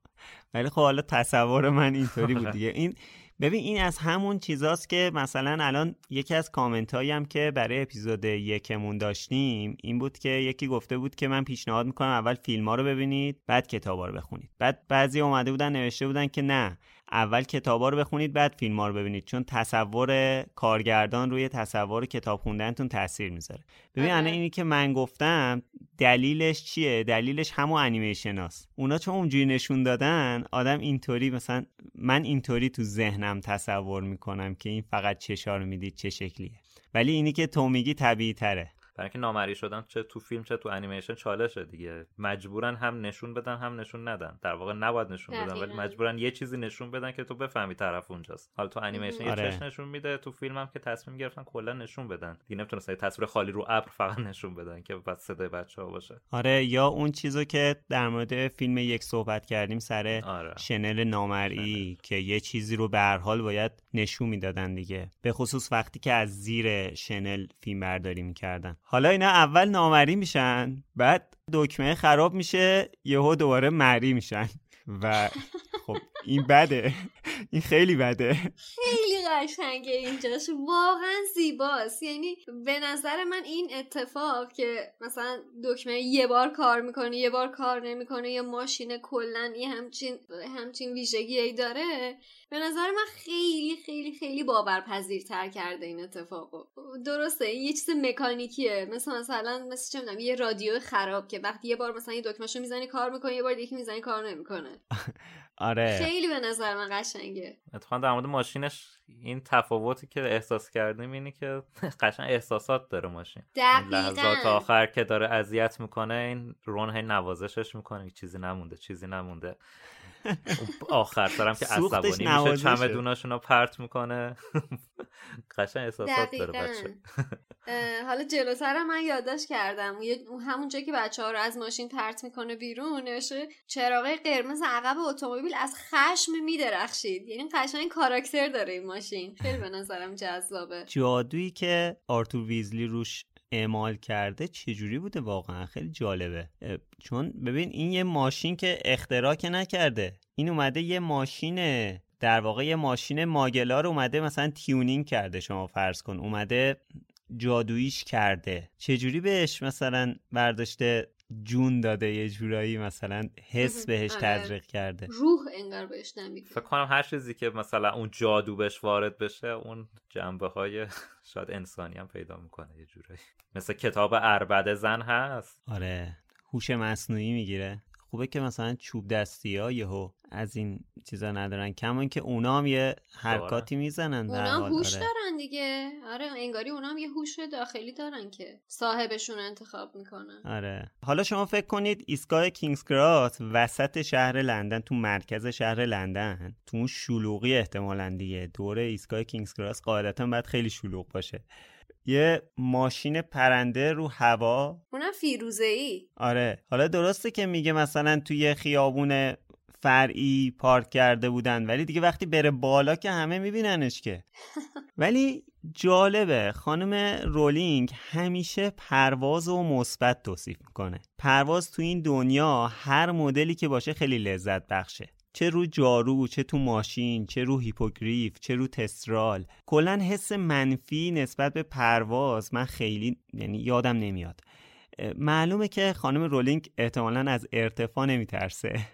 ولی خب حالا تصور من اینطوری بود دیگه. این ببین این از همون چیزاست که مثلا الان یکی از کامنت هم که برای اپیزود یکمون داشتیم این بود که یکی گفته بود که من پیشنهاد می‌کنم اول فیلم ها رو ببینید بعد کتاب ها رو بخونید. بعد بعضی اومده بودن نوشته بودن که نه اول کتابا رو بخونید بعد فیلم ها رو ببینید. چون تصور کارگردان روی تصور کتاب خوندنتون تاثیر می‌ذاره. ببین آره. الان اینی که من گفتم دلیلش چیه؟ دلیلش همون انیمیشن هست اونا چون اونجوری نشون دادن آدم اینطوری مثلا من اینطوری تو ذهنم تصور می‌کنم که این فقط رو می‌دید چه شکلیه. ولی اینی که تو میگی طبیعی تره. برای اینکه نامری شدن چه تو فیلم چه تو انیمیشن چالشه دیگه. مجبورن هم نشون بدن هم نشون ندن. در واقع نباید نشون بدن ولی. مجبورن یه چیزی نشون بدن که تو بفهمی طرف اونجاست. حالا تو انیمیشن یه آره. چش نشون میده تو فیلم هم که تصمیم گرفتن کلا نشون بدن. دیگه نمی‌تونستن یه تصویر خالی رو ابر فقط نشون بدن که بعد صدای بچه ها باشه. آره یا اون چیزو که در مورد فیلم یک صحبت کردیم سر آره. شنل نامرئی که یه چیزی رو به هر حال باید نشون می‌دادن دیگه. به خصوص وقتی که از زیر شنل فیلم برداری می‌کردن. حالا اینا اول نامری میشن بعد دکمه خراب میشه یهو دوباره مری میشن. و خب این بده. این خیلی بده. خیلی قشنگه اینجاش. واقعا زیباست. یعنی به نظر من این اتفاق که مثلا دکمه یه بار کار می‌کنه یه بار کار نمی‌کنه یا ماشین کلا یه همچین همچین ویژگی ای داره به نظر من خیلی خیلی خیلی باورپذیرتر کرده این اتفاقو. درسته این یه چیز مکانیکیه. مثل مثلا مثل چه یه رادیو خراب که وقتی یه بار مثلا یه دکمهشو می‌زنی کار می‌کنه یه بار دیگه می‌زنی کار نمی‌کنه. آره. خیلی به نظر من قشنگه. اتفاقا در مورد ماشینش این تفاوتی که احساس کردیم اینه که قشنگ احساسات داره ماشین. دقیقاً. لحظات آخر که داره اذیت می‌کنه این رون هی نوازشش می‌کنه چیزی نمونده چیزی نمونده. آخر سرم که عصبانی میشه نوازشه. چمدوناشون رو پرت می‌کنه. قشنگ احساسات داره. بچه. حالا جلوتر من یادداشت کردم. همون جایی که بچه ها رو از ماشین پرت می‌کنه بیرون نوشته چراغ قرمز عقب اتومبیل از خشم میدرخشید. یعنی قشنگ کاراکتر داره این ماشین. خیلی به نظرم جذابه. جادویی که آرتور ویزلی روش اعمال کرده چجوری بوده واقعا؟ خیلی جالبه. چون ببین این یه ماشین که اختراع که نکرده. این اومده یه ماشین در واقع یه ماشین ماگلار اومده مثلا تیونینگ کرده شما فرض کن. اومده جادوییش کرده. چجوری بهش مثلا برداشته؟ جون داده یه جورایی مثلا حس بهش آره. تزریق کرده. روح انگار بهش نمیده فکر کنم هر چیزی که مثلا اون جادو بهش وارد بشه اون جنبه های شاید انسانی هم پیدا می‌کنه یه جورایی. مثل کتاب اربد زن هست. آره. هوش مصنوعی می‌گیره. خوبه که مثلا چوب دستی ها یهو از این چیزا ندارن. کما که اونا هم یه حرکاتی می‌زنن در اونا هوش آره. دارن دیگه. آره انگاری اونا هم یه هوش داخلی دارن که صاحبشون رو انتخاب می‌کنن. آره. حالا شما فکر کنید ایستگاه کینگز کراس وسط شهر لندن تو مرکز شهر لندن تو اون شلوغی احتمالا دیگه. دور ایستگاه کینگز کراس قاعدتا باید خیلی شلوغ باشه. یه ماشین پرنده رو هوا. اونم فیروزه ای آره. حالا درسته که میگه مثلا توی خیابون فرعی پارک کرده بودن ولی دیگه وقتی بره بالا که همه میبیننش که. ولی جالبه خانم رولینگ همیشه پرواز و مثبت توصیف می‌کنه. پرواز تو این دنیا هر مدلی که باشه خیلی لذت بخشه. چه رو جارو چه تو ماشین چه رو هیپوگریف چه رو تسترال. کلا حس منفی نسبت به پرواز من خیلی یعنی یادم نمیاد. معلومه که خانم رولینگ احتمالا از ارتفاع نمیترسه.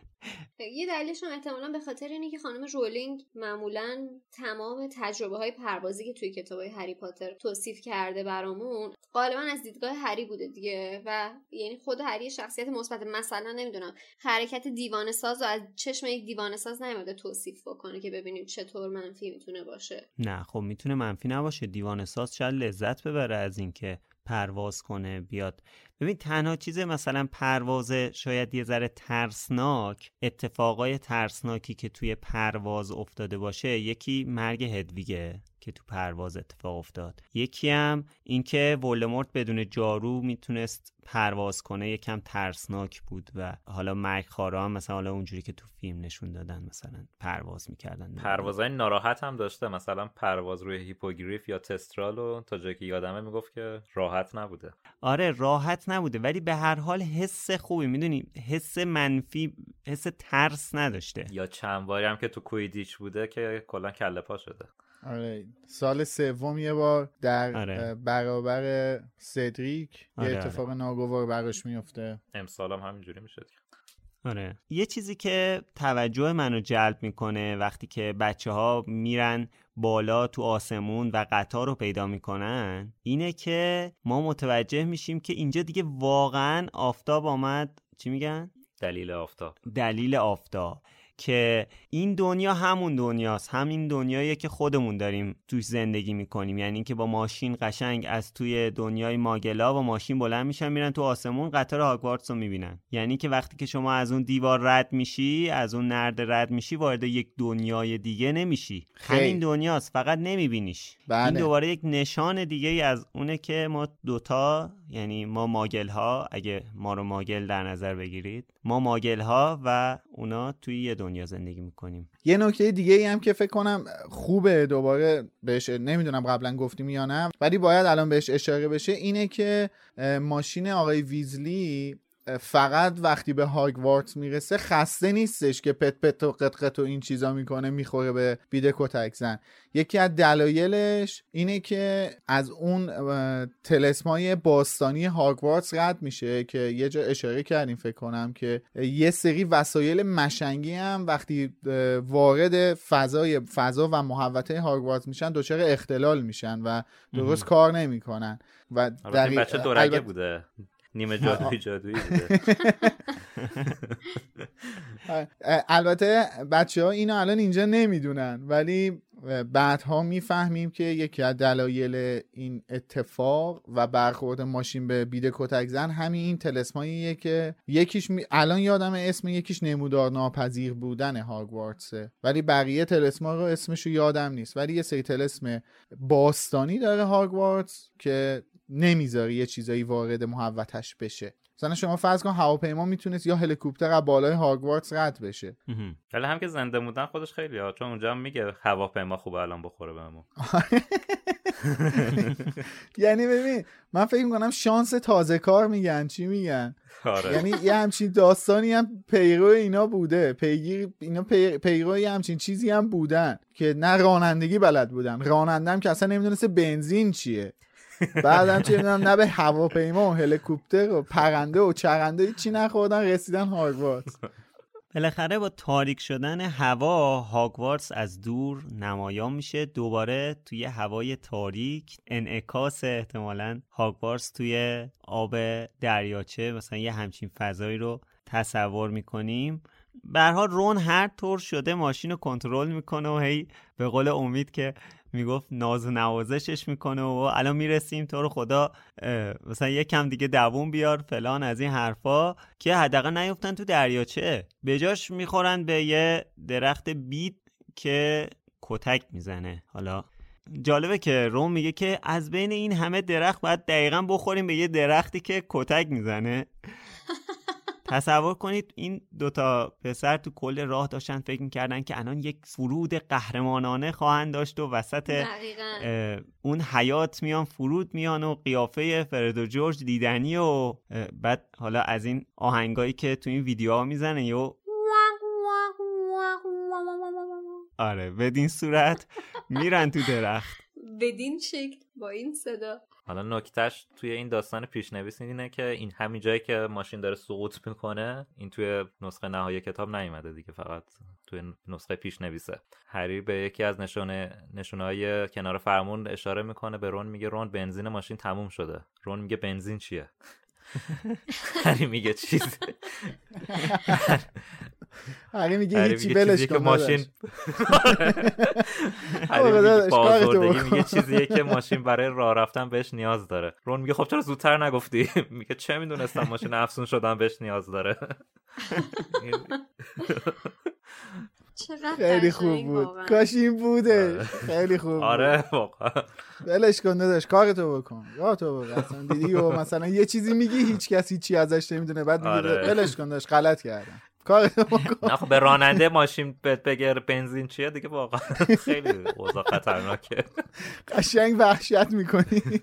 یه دلیلش هم احتمالا به خاطر اینه که خانم رولینگ معمولا تمام تجربه های پروازی که توی کتاب های هری پاتر توصیف کرده برامون غالبا از دیدگاه هری بوده دیگه و یعنی خود هری شخصیت مثبت. مثلا نمی‌دونم حرکت دیوانه ساز و از چشم یک دیوانه ساز نیومده توصیف بکنه که ببینیم چطور منفی می‌تونه باشه. نه خب می‌تونه منفی نباشه. دیوانه ساز شاید لذت ببره از اینکه پرواز کنه بیاد ببین تنها چیز مثلا پرواز شاید یه ذره ترسناک اتفاقای ترسناکی که توی پرواز افتاده باشه یکی مرگ هدویگه. که تو پرواز اتفاق افتاد. یکی هم اینکه ولدمورت بدون جارو می‌تونست پرواز کنه یکم ترسناک بود و حالا مرگ خارا مثلا حالا اونجوری که تو فیلم نشون دادن مثلا پرواز می‌کردن. پروازهای ناراحت هم داشته. مثلا پرواز روی هیپوگریف یا تسترال و تا جایی که یادمه می‌گفت که راحت نبوده. آره راحت نبوده ولی به هر حال حس خوبی. می‌دونی؟ حس منفی حس ترس نداشته. یا چند باری هم که تو کویدیچ بوده که کلا کله پا شده. آره. سال سوم یه بار در آره. برابر سدریک آره یه اتفاق آره. ناگوار براش میفته. امسال هم همینجوری میشه آره. یه چیزی که توجه منو جلب می‌کنه وقتی که بچه ها میرن بالا تو آسمون و قطار رو پیدا می‌کنن اینه که ما متوجه میشیم که اینجا دیگه واقعا آفتاب آمد. چی میگن؟ دلیل آفتاب. دلیل آفتاب. که این دنیا همون دنیاست همین دنیاییه که خودمون داریم توش زندگی می‌کنیم. یعنی که با ماشین قشنگ از توی دنیای ماگلا با ماشین بلند میشن میرن تو آسمون قطار هاگوارتس رو می‌بینن. یعنی که وقتی که شما از اون دیوار رد میشی از اون نرد رد میشی وارد یک دنیای دیگه نمیشی. همین دنیاست فقط نمیبینیش. بله. این دوباره یک نشان دیگه از اونه که ما دوتا یعنی ما ماگل ها اگه ما رو ماگل در نظر بگیرید ما ماگل ها و اونا توی یه دنیا زندگی می‌کنیم. یه نکته دیگه ای هم که فکر کنم خوبه دوباره بهش نمی‌دونم قبلا گفتیم یا نه ولی باید الان بهش اشاره بشه اینه که ماشین آقای ویزلی فقط وقتی به هاگوارتس می‌رسه خسته نیستش که پت پت و قط و این چیزا می‌کنه می‌خوره به بیده کتک زن. یکی از دلایلش اینه که از اون تلسمای باستانی هاگوارتس رد میشه که یه جا اشاره کردیم فکر کنم که یه سری وسایل مشنگی هم وقتی وارد فضای فضا و محوطه هاگوارتس میشن دچار اختلال میشن و درست کار نمی‌کنن. و در بچه دورگه بوده. نیمه جادوی جادویی بوده. البته بچه ها اینو الان اینجا نمی‌دونن ولی بعدها می‌فهمیم که یکی از دلایل این اتفاق و برخورد ماشین به بید کتک زن همین این تلسماییه که یکیش الان یادم اسم یکیش نمودار ناپذیر بودن هاگوارتسه ولی بقیه تلسما رو اسمش رو یادم نیست. ولی یه سری تلسم باستانی داره هاگوارتس که نمی‌ذاره یه چیزایی وارد محوتش بشه. مثلا شما فرض کن هواپیما می‌تونست یا هلیکوپتر از بالای هاگوارتس رد بشه. ولی هم که زنده بودن خودش خیلی ها چون اونجا هم میگه هواپیما خوبه الان بخوره بهمون. یعنی ببین من فکر می‌کنم شانس تازه کار میگن. چی میگن؟ آره. یعنی یه همچین داستانی هم پیرو اینا بوده. پیگیر اینا پیرو یه همچین چیزی هم بودن که نه رانندگی بلد بودن. رانندم که اصلا نمی‌دونسته بنزین چیه. بعدم چه می‌دونم نه به هواپیما و هلیکوپتر و پرنده و چرنده چی نخوردن رسیدن هاگوارتس بالاخره با تاریک شدن هوا هاگوارتس از دور نمایان میشه. دوباره توی هوای تاریک انعکاس احتمالا هاگوارتس توی آب دریاچه. مثلا یه همچین فضایی رو تصور می‌کنیم. برها رون هر طور شده ماشین رو کنترل می‌کنه و هی به قول امید که می‌گفت ناز و نوازشش می‌کنه و الان می‌رسیم تو رو خدا مثلا یه کم دیگه دووم بیار فلان از این حرفا که حداقل نیفتن تو دریاچه. به جاش می‌خورن به یه درخت بید که کتک می‌زنه. حالا جالبه که روم میگه که از بین این همه درخت باید دقیقا بخوریم به یه درختی که کتک می‌زنه. تصور کنید این دوتا پسر تو کل راه داشتن فکر می‌کردن که الان یک فرود قهرمانانه خواهند داشت و وسط اون حیات میان فرود میان و قیافه فرد و جورج دیدنی و بعد حالا از این آهنگایی که تو این ویدیوها می‌زنه و آره بدین صورت میرن تو درخت. بدین شکل با این صدا. حالا نکتهش توی این داستان پیشنویس اینه که این همین جایی که ماشین داره سقوط می‌کنه این توی نسخه نهایی کتاب نیومده دیگه فقط توی نسخه پیشنویسه. هری به یکی از نشونه نشونه کنار فرمون اشاره می‌کنه به رون میگه رون بنزین ماشین تموم شده. رون میگه بنزین چیه؟ هری میگه چیز. هری میگه هیچی که کن ماشین هری میگه. میگه چیزیه که ماشین برای راه رفتن بهش نیاز داره. رون میگه خب چرا زودتر نگفتی؟ میگه چه می‌دونستم ماشین افسون شدن بهش نیاز داره. خیلی قشنگ خوب بود. کاش این بوده. خیلی خوب. آره واقعا. ولش کن داداش کارتو بکن. تو بکن. دیدی و مثلا یه چیزی میگی هیچ کسی چی ازش نمی‌دونه. بعد میگه آره. ولش کن داداش غلط کردم. نه خب به راننده ماشین بهت بگه بنزین چیه دیگه واقعا. خیلی اوضاع خطرناکه. قشنگ وحشت می‌کنی.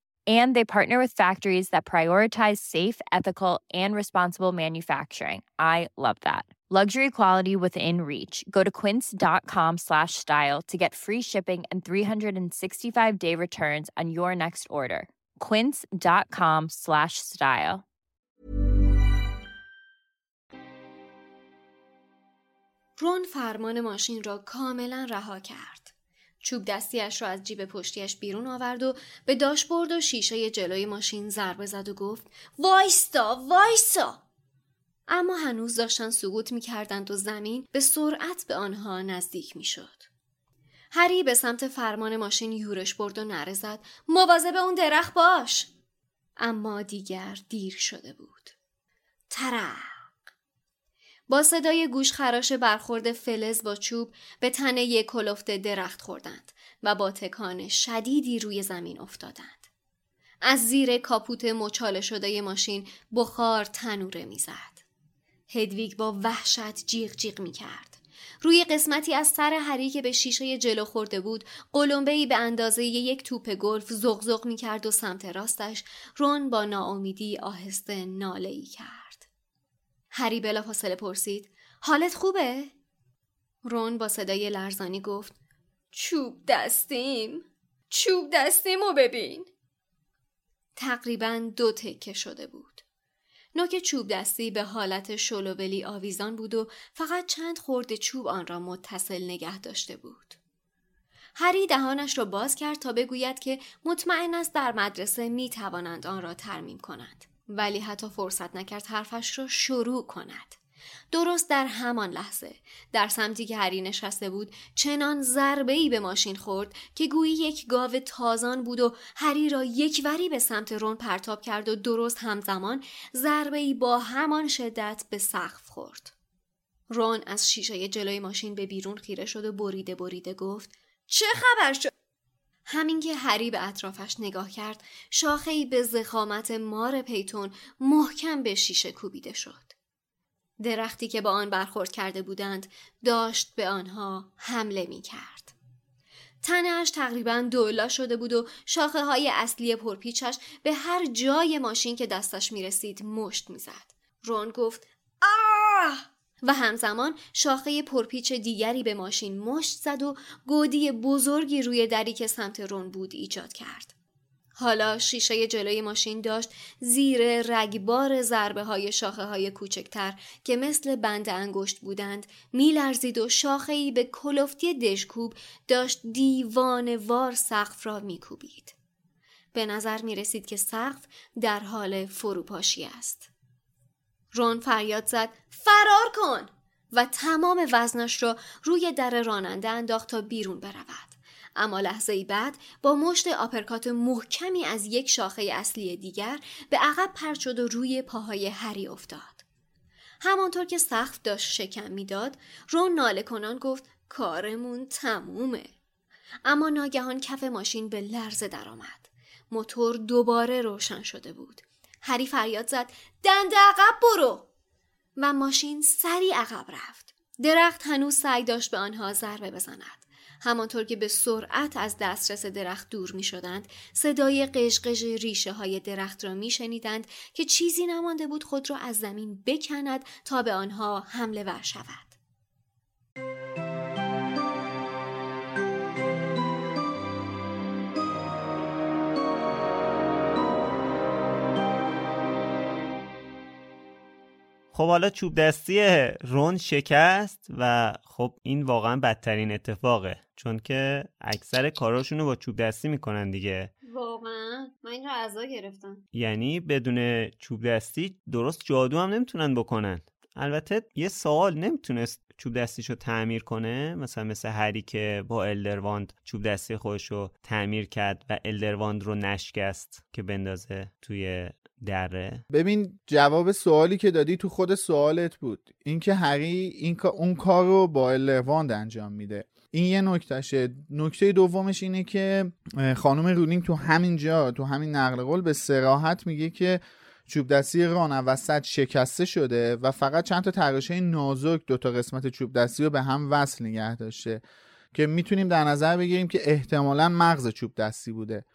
And they partner with factories that prioritize safe, ethical, and responsible manufacturing. I love that. Luxury quality within reach. Go to quince.com slash style to get free shipping and 365 day returns on your next order. Quince.com slash style. رون فرمان ماشین را کاملا رها کرد. چوب دستیش را از جیب پشتیش بیرون آورد و به داشبورد و شیشه جلوی ماشین ضربه زد و گفت وایستا وایستا! اما هنوز داشتن سقوط می کردند و زمین به سرعت به آنها نزدیک می شد. هری به سمت فرمان ماشین یورش برد و نره زد مواظب اون درخت باش! اما دیگر دیر شده بود. ترق با صدای گوش خراش برخورد فلز با چوب به تنه یک کلفت درخت خوردند و با تکان شدیدی روی زمین افتادند. از زیر کاپوت مچاله شده ماشین بخار تنوره می‌زد. هدویگ با وحشت جیغ جیغ می کرد. روی قسمتی از سر هری که به شیشه جلو خورده بود قلمبه به اندازه یک توپ گلف زغزغ می کرد و سمت راستش رون با ناامیدی آهسته ناله ای کرد. هری بلا فاصله پرسید. حالت خوبه؟ رون با صدای لرزانی گفت. چوب دستیم. چوب دستیمو ببین. تقریبا دو تکه شده بود. نوک چوب دستی به حالت شلوولی آویزان بود و فقط چند خورده چوب آن را متصل نگه داشته بود. هری دهانش را باز کرد تا بگوید که مطمئن است در مدرسه می توانند آن را ترمیم کنند. ولی حتی فرصت نکرد حرفش را شروع کند. درست در همان لحظه در سمتی که هری نشسته بود چنان ضربه ای به ماشین خورد که گویی یک گاو تازان بود و هری را یکوری به سمت رون پرتاب کرد و درست همزمان ضربه ای با همان شدت به سقف خورد. رون از شیشه جلوی ماشین به بیرون خیره شد و بریده بریده گفت چه خبر شد؟ همین که هری به اطرافش نگاه کرد شاخهای به زخامت مار پیتون محکم به شیشه کوبیده شد. درختی که با آن برخورد کرده بودند داشت به آنها حمله می کرد. تنهش تقریبا دولا شده بود و شاخه های اصلی پرپیچش به هر جای ماشین که دستش می رسید مشت می زد. رون گفت آه! و همزمان شاخه پرپیچ دیگری به ماشین مشت زد و گودی بزرگی روی دری که سمت رون بود ایجاد کرد. حالا شیشه جلوی ماشین داشت زیر رگبار ضربه های شاخه های کوچکتر که مثل بند انگشت بودند میلرزید و شاخه ای به کلفتی دشکوب داشت دیوان وار سقف را میکوبید. به نظر می رسید که سقف در حال فروپاشی است. رون فریاد زد فرار کن و تمام وزنش را روی در راننده انداخت تا بیرون برود. اما لحظه ای بعد با مشت آپرکات محکمی از یک شاخه اصلی دیگر به عقب پرد شد و روی پاهای هری افتاد. همانطور که سقف داشت شکم می‌داد، رون ناله کنان گفت کارمون تمومه. اما ناگهان کف ماشین به لرزه درآمد. موتور دوباره روشن شده بود. هری فریاد زد دنده عقب برو و ماشین سری عقب رفت. درخت هنوز سعی داشت به آنها ضربه بزند. همانطور که به سرعت از دسترس درخت دور می شدند صدای قشقش ریشه های درخت را می شنیدند که چیزی نمانده بود خود را از زمین بکند تا به آنها حمله ور شود. خب حالا چوب دستی رون شکست و خب این واقعا بدترین اتفاقه چون که اکثر کاراشون رو با چوب دستی می‌کنن دیگه. واقعا؟ من این رو عذا گرفتم. یعنی بدون چوب دستی درست جادو هم نمی‌تونن بکنن. البته یه سوال نمی‌تونست چوب دستیشو تعمیر کنه؟ مثلا مثل هری که با الدرواند چوب دستی خودشو تعمیر کرد و الدرواند رو نشکست که بندازه توی دره. ببین جواب سوالی که دادی تو خود سوالت بود. اینکه هری این اون کار رو با الرواند انجام میده. این یه نکتهشه نکته دومش اینه که خانم رولینگ تو همین جا تو همین نقل قول به سراحت میگه که چوب دستی ران وسط شکسته شده و فقط چند تا تراشه نازک دو تا قسمت چوب دستی رو به هم وصل نگه داشته که می‌تونیم در نظر بگیریم که احتمالا مغز چوب دستی بوده.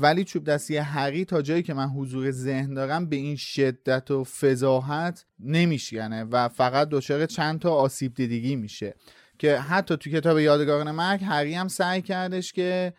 ولی چوب دستی هری تا جایی که من حضور ذهن دارم به این شدت و فضاحت نمیشینه و فقط دچار چند تا آسیب دیدگی میشه که حتی تو کتاب یادگاران مرگ هری هم سعی کردش که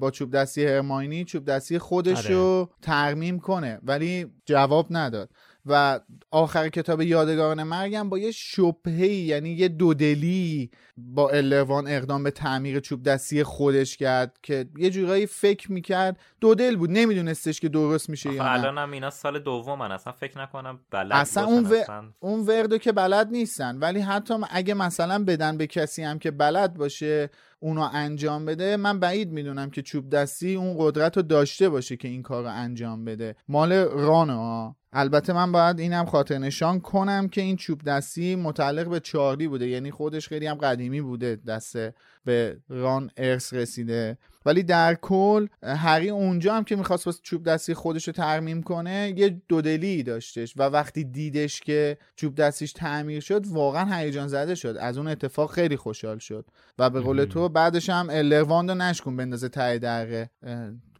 با چوب دستی هرماینی چوب دستی خودش رو آره. ترمیم کنه ولی جواب نداد و آخر کتاب یادگاران مرگم با یه شبهی یعنی یه دودلی با الوان اقدام به تعمیر چوب دستی خودش کرد که یه جورایی فکر می‌کرد دودل بود. نمیدونستش که درست میشه یا الان هم اینا سال دوم من اصلا فکر نکنم بلد اصلا اون, و... اون وردو که بلد نیستن. ولی حتی اگه مثلا بدن به کسی هم که بلد باشه اونو انجام بده من بعید می‌دونم که چوب دستی اون قدرت رو داشته باشه که این کار رو انجام بده. مال رانه ها. البته من باید اینم خاطر نشان کنم که این چوب دستی متعلق به چارلی بوده یعنی خودش خیلی هم قدیمی بوده دسته به ران ارث رسیده. ولی در کل هری اونجا هم که می‌خواست واسه چوب دستی خودش رو ترمیم کنه یه دودلی داشتش و وقتی دیدش که چوب دستیش تعمیر شد واقعا هیجان زده شد. از اون اتفاق خیلی خوشحال شد. و به قول تو بعدش هم الرواندو نشکن بندازه ته دره.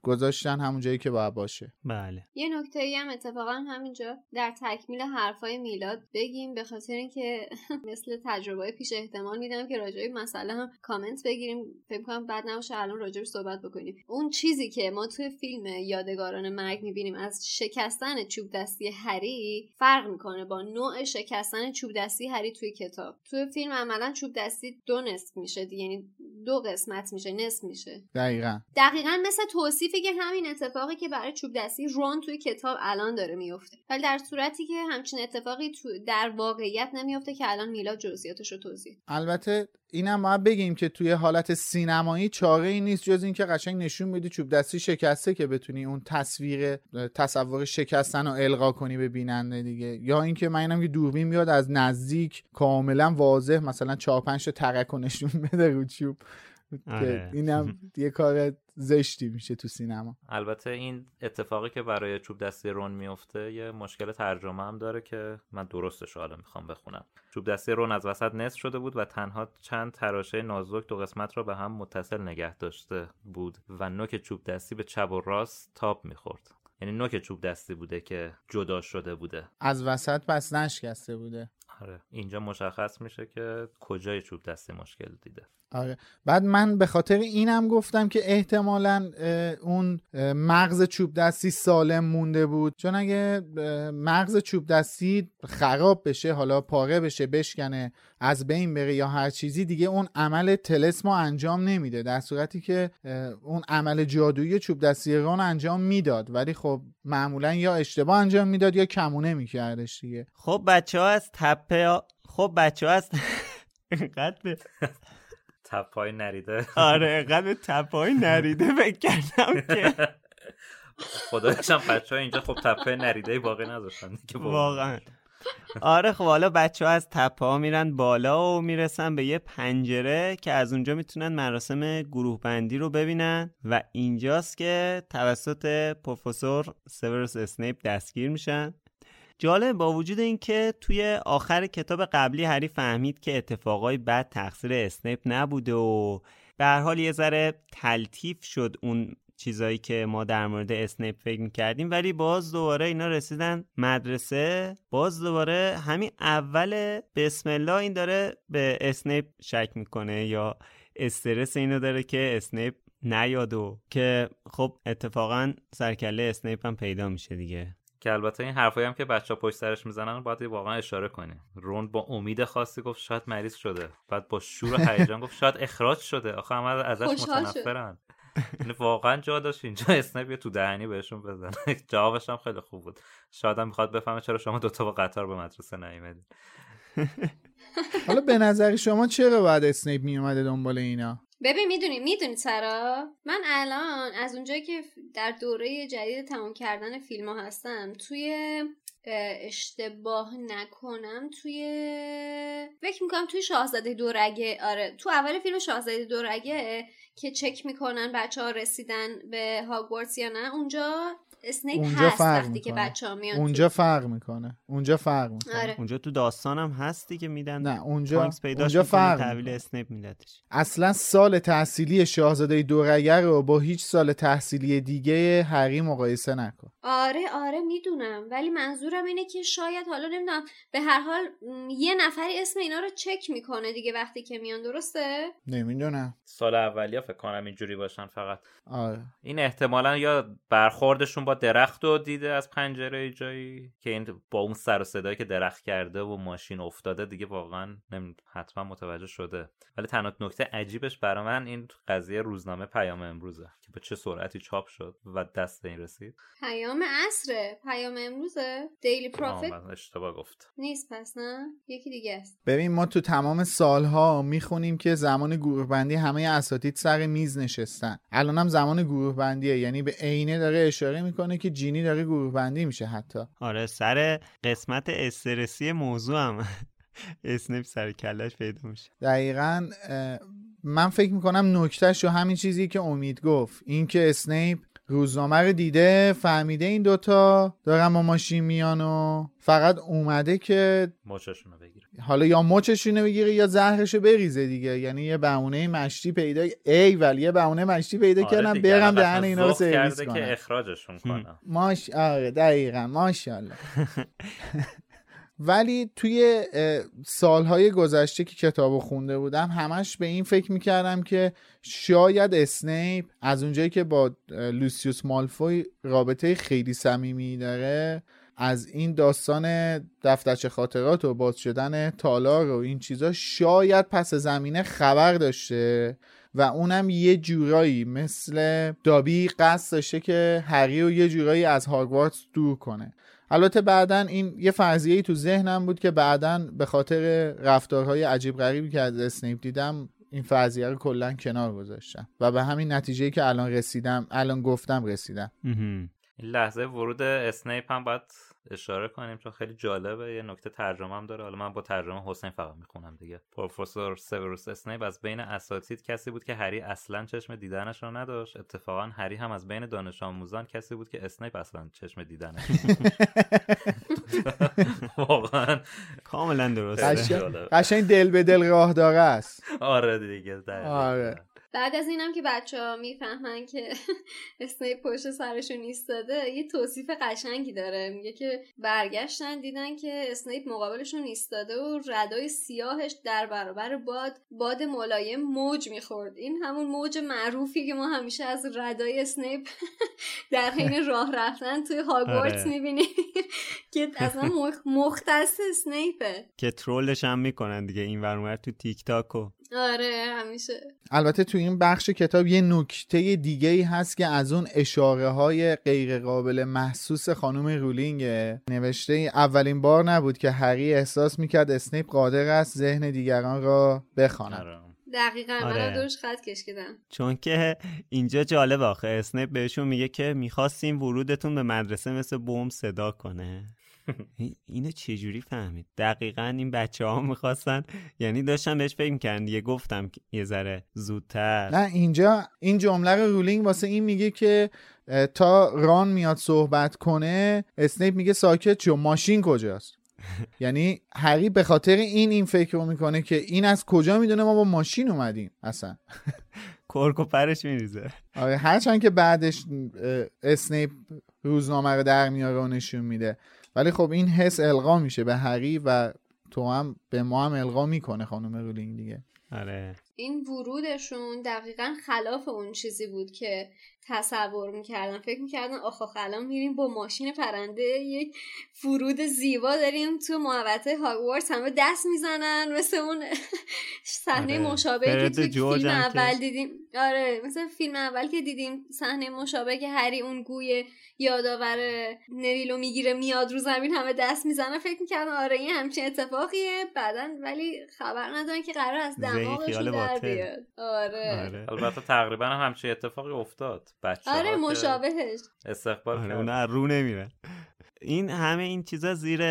گذاشتن همون جایی که باید باشه. بله. یه نکته ای هم اتفاقا همینجا. در تکمیل حرفای میلاد بگیم به خاطر اینکه مثل تجربه پیش احتمال میدم که راجعی مسئله هم کامنت بگیریم. فکر کنم بعد نباشه الان راجع صحبت بکنیم. اون چیزی که ما توی فیلم یادگاران مرگ می‌بینیم از شکستن چوب دستی هری فرق می‌کنه با نوع شکستن چوب دستی هری توی کتاب. توی فیلم عملا چوب دستی دو نصف میشه یعنی دو قسمت میشه نصف میشه. دقیقا. دقیقا مثل توصیف که همین اتفاقی که برای چوب دستی رون توی کتاب الان داره میفته. ولی در صورتی که همچین اتفاقی تو در واقعیت نمیفته که الان میلاد جزئیاتش رو توضیح البته اینم باید بگیم که توی حالت سینمایی چاره ای نیست جز اینکه قشنگ نشون بدی چوب دستی شکسته که بتونی اون تصویر تصور شکستن رو القا کنی به بیننده دیگه. یا اینکه من اینم که دوربین میاد از نزدیک کاملا واضح مثلا 4 5 تا ترک نشون بده رو چوب. آره. اینم یه کار زشتی میشه تو سینما. البته این اتفاقی که برای چوب دستی رون میفته یه مشکل ترجمه هم داره که من درستش حالا می‌خوام بخونم. چوب دستی رون از وسط نصف شده بود و تنها چند تراشه نازک دو قسمت را به هم متصل نگه داشته بود و نوک چوب دستی به چپ و راست تاب می‌خورد. یعنی نوک چوب دستی بوده که جدا شده بوده. از وسط پس نشکسته بوده. آره. اینجا مشخص میشه که کجای چوب دستی مشکل دیده. آره. بعد من به خاطر اینم گفتم که احتمالا اون مغز چوب دستی سالم مونده بود. چون اگه مغز چوب دستی خراب بشه حالا پاره بشه بشکنه از بین بره یا هر چیزی دیگه اون عمل تلسمو انجام نمیده. در صورتی که اون عمل جادویی چوب دستی رون انجام می‌داد. ولی خب معمولا یا اشتباه انجام می‌داد یا کمونه میکردش دیگه. خب بچه ها از تپه خب بچه ها از اینقدر تپای نریده. آره اینقدر تپای نریده فکر کردم که خدایشم بچه ها اینجا خب تپه نریده باقی نذاشتن که واقعا. آره خب حالا بچه ها از تپه ها میرن بالا و می‌رسن به یه پنجره که از اونجا می‌تونن مراسم گروه بندی رو ببینن و اینجاست که توسط پروفسور سیورس اسنیپ دستگیر میشن. جالب با وجود اینکه توی آخر کتاب قبلی هری فهمید که اتفاقای بد تقصیر اسنیپ نبوده و به هر حال یه ذره تلطیف شد اون چیزایی که ما در مورد اسنیپ فکر می‌کردیم ولی باز دوباره اینا رسیدن مدرسه. باز دوباره همین اول بسم الله این داره به اسنیپ شک می‌کنه یا استرس اینو داره که اسنیپ نیاد و که خب اتفاقا سر و کله اسنیپ هم پیدا میشه دیگه. که البته این حرفایی هم که بچه ها پشت سرش می‌زنن باید واقعا اشاره کنیم روند با امید خاصی گفت شاید مریض شده. بعد با شور و هیجان گفت شاید اخراج شده. آخه همه ازش متنفرن. یعنی واقعا جا داشت اینجا اسنپ تو دهنی بهشون بزنه. جوابش هم خیلی خوب بود. شاید هم می‌خواد بفهمه چرا شما دوتا با قطار به مدرسه نیومدید حالا به نظر شما چرا باید اسنیپ میومده دنبال اینا؟ ببین می‌دونی می‌دونی سرا؟ من الان از اونجایی که در دوره جدید تمام کردن فیلم ها هستم توی اشتباه نکنم توی فکر می‌کنم توی شاهزاده دورگه. آره تو اول فیلم شاهزاده دورگه که چک می‌کنن بچه ها رسیدن به هاگوارتس یا نه اونجا اسنیپ اونجا هست وقتی که بچه ها میان اونجا فرق می‌کنه. اونجا فرق می‌کنه. آره. اونجا تو داستانم هستی که میدن نه اونجا اونجا فرق تحویل اسنیپ میدادش. اصلا سال تحصیلی شاهزاده دورگر رو با هیچ سال تحصیلی دیگه هری مقایسه نکن. آره آره می‌دونم. ولی منظورم اینه که شاید حالا نمی‌دونم به هر حال یه نفری اسم اینا رو چک می‌کنه دیگه وقتی که میان درسته؟ نمی‌دونم. سال اولیا فکر کنم اینجوری باشن فقط. آره. این احتمالا یا برخوردشون با درخت رو دیده از پنجره جایی که این با اون سر و صدایی که درخت کرده و ماشین افتاده دیگه واقعا حتما متوجه شده. ولی تنها نکته عجیبش برای من این قضیه روزنامه پیام امروزه که به چه سرعتی چاپ شد و دست این رسید. پیام عصره. پیام امروزه. دیلی پروفیت اشتباه گفت. نیست پس نه؟ یکی دیگه است. ببین ما تو تمام سالها می‌خونیم که زمان گروه بندی همه اساتید سر میز نشستن. الانم زمان گروه بندیه یعنی به عینه داره اشاره می‌کنه. که جینی داره گروه بندی میشه حتی. آره سر قسمت استرسی موضوع هم اسنیپ سر کلش پیدا میشه. دقیقا من فکر می‌کنم نکتهش و همین چیزی که امید گفت. اینکه اسنیپ روزنامه رو دیده فهمیده این دوتا دارن با ماشین میان و فقط اومده که رو بگیره حالا یا مچشون رو بگیره یا زهرش رو بریزه دیگه. یعنی یه بهونه مشتی پیدا ای ولی یه بهونه مشتی پیدا آره کردم برم دهن اینا رو سرویس کنم که اخراجشون کنم. ماش آره دقیقا. ماشاءالله. ولی توی سالهای گذشته که کتاب خونده بودم همش به این فکر می‌کردم که شاید اسنیپ از اونجایی که با لوسیوس مالفوی رابطه خیلی صمیمی داره از این داستان دفترچه خاطرات و باز شدن تالار و این چیزا شاید پس زمینه خبر داشته و اونم یه جورایی مثل دابی قصد داشته که هری و یه جورایی از هاگوارتس دور کنه. البته بعدا این یه فرضیه ای تو ذهنم بود که بعدا به خاطر رفتارهای عجیب غریبی که از اسنیپ دیدم این فرضیه رو کلا کنار گذاشتم و به همین نتیجه که الان رسیدم الان گفتم رسیدم. این لحظه ورود اسنیپ هم باید اشاره کنیم چون خیلی جالبه. یه نکته ترجمه هم داره. حالا من با ترجمه حسین فقط می‌خونم دیگه. پروفسور سیوروس اسنیپ از بین اساتید کسی بود که هری اصلا چشم دیدنش رو نداشت. اتفاقا هری هم از بین دانش آموزان کسی بود که اسنیپ اصلا چشم دیدنش واقعا کاملا درسته. قشنگ دل به دل راه داره‌ست. آره دیگه آره. بعد از اینم که بچه ها می‌فهمن که اسنیپ پشت سرشون ایستاده یه توصیف قشنگی داره. میگه که برگشتن دیدن که اسنیپ مقابلشون ایستاده و ردای سیاهش در برابر باد باد ملایم موج می‌خورد. این همون موج معروفی که ما همیشه از ردای اسنیپ در حین راه رفتن توی هاگوارتس. می‌بینیم که اصلا مخ- مختص اسنیپه که troll ش هم می‌کنن دیگه این‌ور اون‌ور تو تیک تاک و آره همیشه. البته تو این بخش کتاب یه نکته دیگه ای هست که از اون اشاره های غیر قابل محسوس خانم رولینگ نوشته ای اولین بار نبود که هری احساس می‌کرد اسنیپ قادر است ذهن دیگران را بخواند. آره. دقیقا آره. من درش خط کشیدم. چون که اینجا جالب آخه اسنیپ بهشون میگه که می‌خواستیم ورودتون به مدرسه مثل بوم صدا کنه. اینو چجوری فهمید؟ دقیقا این بچه ها می‌خواستن یعنی داشتم بهش فکر می‌کردن دیگه گفتم یه ذره زودتر. نه اینجا این جمله رو رولینگ واسه این میگه که تا ران میاد صحبت کنه اسنیپ میگه ساکت شو ماشین کجاست؟ یعنی هری به خاطر این این فکر رو می‌کنه که این از کجا می‌دونه ما با ماشین اومدیم؟ اصلا. کرک و پرش میریزه. آره هرچند که بعدش اسنیپ روزنامه رو در میاره و نشون میده. ولی خب این حس القا میشه به هری و تو هم به ما هم القا می‌کنه خانم رولینگ دیگه. آره. این ورودشون دقیقا خلاف اون چیزی بود که تصور می‌کردن فکر می‌کردن آخ آخ الان میریم با ماشین پرنده یک فرود زیبا داریم تو محوطه هاگوارتس همه دست می‌زنن. مثل اون صحنه آره. مشابهی که تو فیلم اول دیدیم. آره مثل فیلم اول که دیدیم. صحنه مشابه که هری اون گوی یادآور نویلو می‌گیره میاد رو زمین همه دست می‌زنن. فکر می‌کردن آره این همچین اتفاقیه. بعدا ولی خبر ندارن که قرار از دماغشون در باطل. بیاد آره. آره. البته تقریبا هم همچین اتفاقی افتاد. بچه آره مشابهش. استقبال آره از رو نمیرن. این همه این چیزا زیر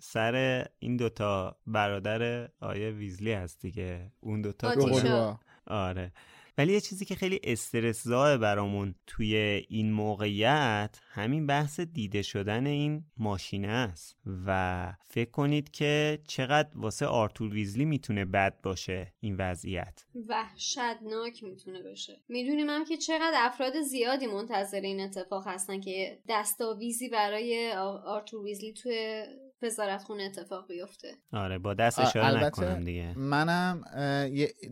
سر این دوتا برادر آیه ویزلی هست دیگه. اون دوتا. آره. ولی یه چیزی که خیلی استرسزا برامون توی این موقعیت همین بحث دیده شدن این ماشینه است و فکر کنید که چقدر واسه آرتور ویزلی می‌تونه بد باشه این وضعیت. وحشتناک می‌تونه بشه. می‌دونیم هم که چقدر افراد زیادی منتظر این اتفاق هستن که دستاویزی برای آرتور ویزلی توی وزارتخونه اتفاق بیفته. آره با دست اشاره نکنم دیگه. منم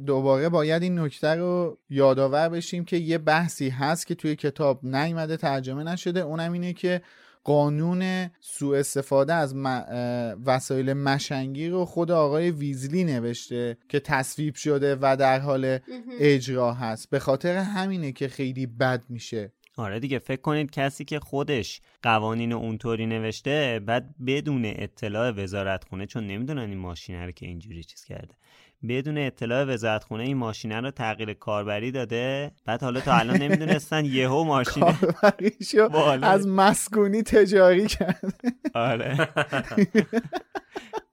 دوباره باید این نکته رو یادآور بشیم که یه بحثی هست که توی کتاب نیومده ترجمه نشده. اونم اینه که قانون سوء استفاده از م- وسایل مشنگی رو خود آقای ویزلی نوشته که تصویب شده و در حال اجرا هست. به خاطر همینه که خیلی بد میشه آره دیگه فکر کنید کسی که خودش قوانین اونطوری نوشته بعد بدون اطلاع وزارتخونه چون نمی‌دونن این ماشینه رو که اینجوری چیز کرده. بدون اطلاع وزارتخونه این ماشینه رو تغییر کاربری داده بعد حالا تا الان نمی‌دونستن یهو ماشین. از مسکونی تجاری کرد آره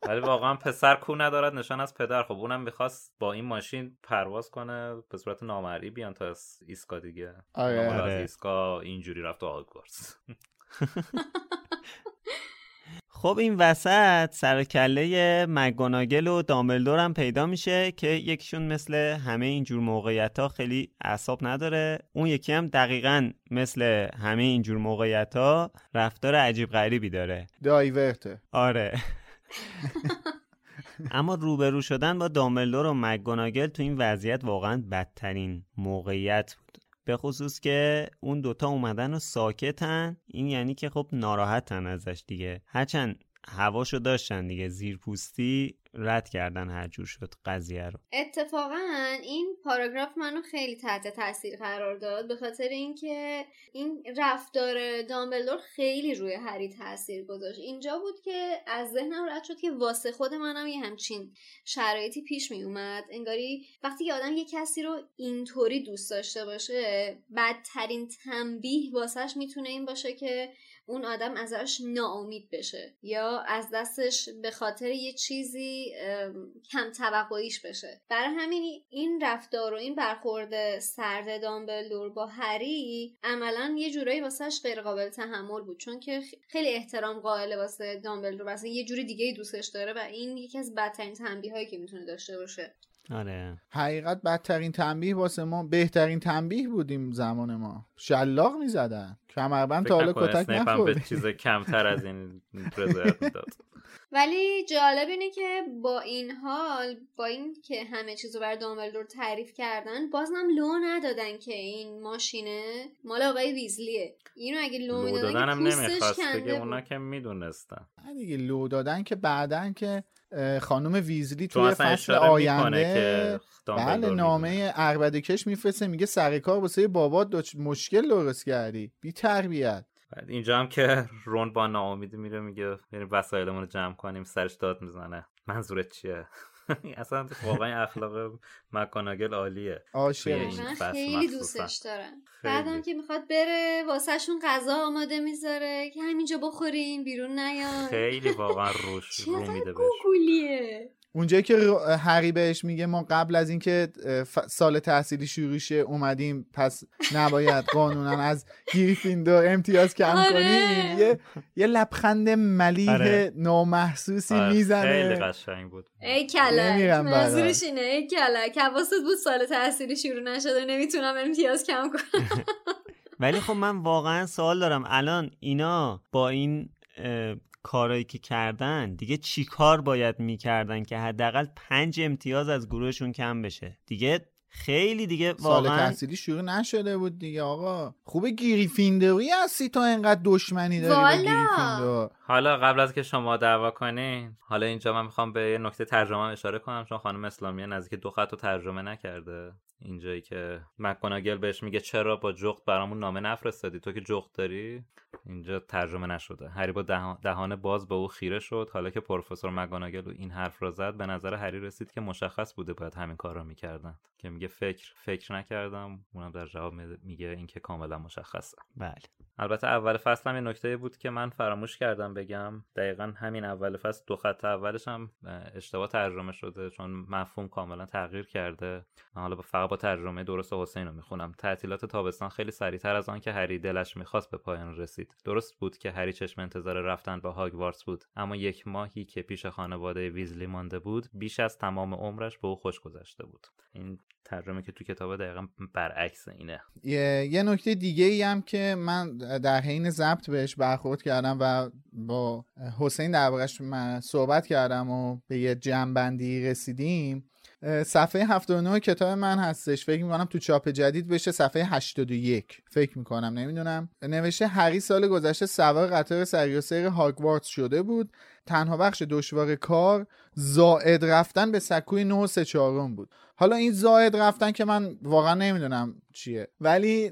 ولی واقعا پسر کو ندارد نشان از پدر خب اونم می‌خواست با این ماشین پرواز کنه به صورت نامرئی بیان تا از ایسکا دیگه آره. حالا آره. از ایسکا اینجوری رفت تو آگوارتس خب این وسط سر کله مگوناگل و دامبلدور هم پیدا میشه که یکیشون مثل همه اینجور موقعیت ها خیلی اعصاب نداره. اون یکی هم دقیقا مثل همه اینجور موقعیت ها رفتار عجیب غریبی داره. دایورته آره. اما روبرو شدن با دامبلدور و مگوناگل تو این وضعیت واقعا بدترین موقعیت بود. به خصوص که اون دوتا اومدن و ساکتن. این یعنی که خب ناراحتن ازش دیگه. هرچند هواشو داشتن دیگه. زیرپوستی رد کردن هر جور شد قضیه رو. اتفاقا این پاراگراف منو خیلی تحت تاثیر قرار داد به خاطر اینکه این رفتار دامبلدور خیلی روی هری تاثیر گذاشت. اینجا بود که از ذهنم رد شد که واسه خود منم یه همچین شرایطی پیش می اومد. انگاری وقتی که آدم یه کسی رو اینطوری دوست داشته باشه بدترین تنبیه واسهش می‌تونه این باشه که اون آدم ازش ناامید بشه یا از دستش به خاطر یه چیزی کم توقعیش بشه. برای همین این رفتار و این برخورد سرد دامبلدور با هری عملا یه جورایی واسهش غیر قابل تحمل بود. چون که خیلی احترام قائل واسه دامبلدور واسه یه جوری دیگه دوستش داره و این یکی از بدترین تنبیه هایی که می‌تونه داشته باشه. آره. حقیقت بدترین تنبیه واسه ما بهترین تنبیه بودیم زمان ما. شلاق می‌زدن. کمربند تا حالا کتک به نخورد. چیز کمتر از این رزرو می‌داد. ولی جالب اینه که با این حال با این که همه چیز رو بر دامبلدور تعریف کردن بازم لو ندادن که این ماشینه. مال آقای ویزلیه. اینو اگه لو, لو می‌دادن دادن که هم پوستش نمی‌خواست کنده. اونا که می‌دونستن. دیگه لو دادن که بعدن که خانم ویزلی توی فصل آینده بله نامه اربدکش میفرسته میگه سر کار واسه بابات دچ- مشکل درست کردی. بی تربیت. بعد اینجا هم که رون با ناامیدی میره میگه یعنی وسایلمون رو جمع کنیم سرش داد می‌زنه. منظورت چیه؟ اصلا واقعا اخلاق مکاناگل عالیه. خیلی. دوستش دارم. بعدم که می‌خواد بره واسه شون غذا آماده می‌ذاره که همینجا بخورین بیرون نیان. خیلی واقعا روش رو میده بهش. اونجایی که هری بهش میگه ما قبل از اینکه سال تحصیلی شروع شه اومدیم پس نباید قانونا از گریفیندور امتیاز کم آره. کنیم. یه یه لبخند ملیح آره. نامحسوسی آره، خیلی می‌زنه قشنگ بود. ای کلک. نمیرم منظورش اینه. ای کلک. حواست بود سال تحصیلی شروع نشده. نمی‌تونم امتیاز کم کنم. ولی خب من واقعا سوال دارم. الان اینا با این کارایی که کردن دیگه چی کار باید می‌کردن که حداقل پنج امتیاز از گروهشون کم بشه؟ دیگه خیلی دیگه سال واقعا تحصیلی شروع نشده بود دیگه آقا. خوبه گریفیندوری هستی تا اینقدر دشمنی داری با والا. گریفیندور. حالا قبل از که شما دعوا کنین حالا اینجا من می‌خوام به یه نکته ترجمه هم اشاره کنم چون خانم اسلامیه نزدیک دو خط رو ترجمه نکرده. اینجایی که مکگوناگل بهش میگه چرا با جغد برامون نامه نفرستادی؟ تو که جغد داری؟ اینجا ترجمه نشده. هری با دهان, باز به او خیره شد حالا که پروفسور مکگوناگل این حرف را زد به نظر هری رسید که مشخص بوده باید همین کار را می‌کردن. که میگه فکر فکر نکردم. اونم در جواب میگه اینکه کاملا مشخصه. بله. البته اول فصل هم یه نکته بود که من فراموش کردم بگم. دقیقا همین اول فصل دو خط اولش هم اه، اشتباه ترجمه شده چون مفهوم کاملا تغییر کرده. من حالا با- فقط با ترجمه درست حسین رو می‌خونم. تعطیلات تابستان خیلی سریعتر از آن که هری دلش می‌خواست به پایان رسید. درست بود که هری چشم انتظار رفتن به هاگوارتس بود. اما یک ماهی که پیش خانواده ویزلی مانده بود بیش از تمام عمرش به او خوش گذشته بود. این ترجمه که تو کتاب دقیقا برعکس اینه. یه, نکته دیگه ای هم که من در حین ضبط بهش برخورد کردم و با حسین من صحبت کردم و به یه جنبندی رسیدیم صفحه 79 کتاب من هستش. فکر می‌کنم تو چاپ جدید بشه صفحه 81 فکر می‌کنم نمی‌دونم. نوشته هری سال گذشته سوار قطار سری و سیر شده بود. تنها بخش دشوار کار زائد رفتن به سکوی 9 و 3 چهارم بود. حالا این زائد رفتن که من واقعا نمی‌دونم چیه. ولی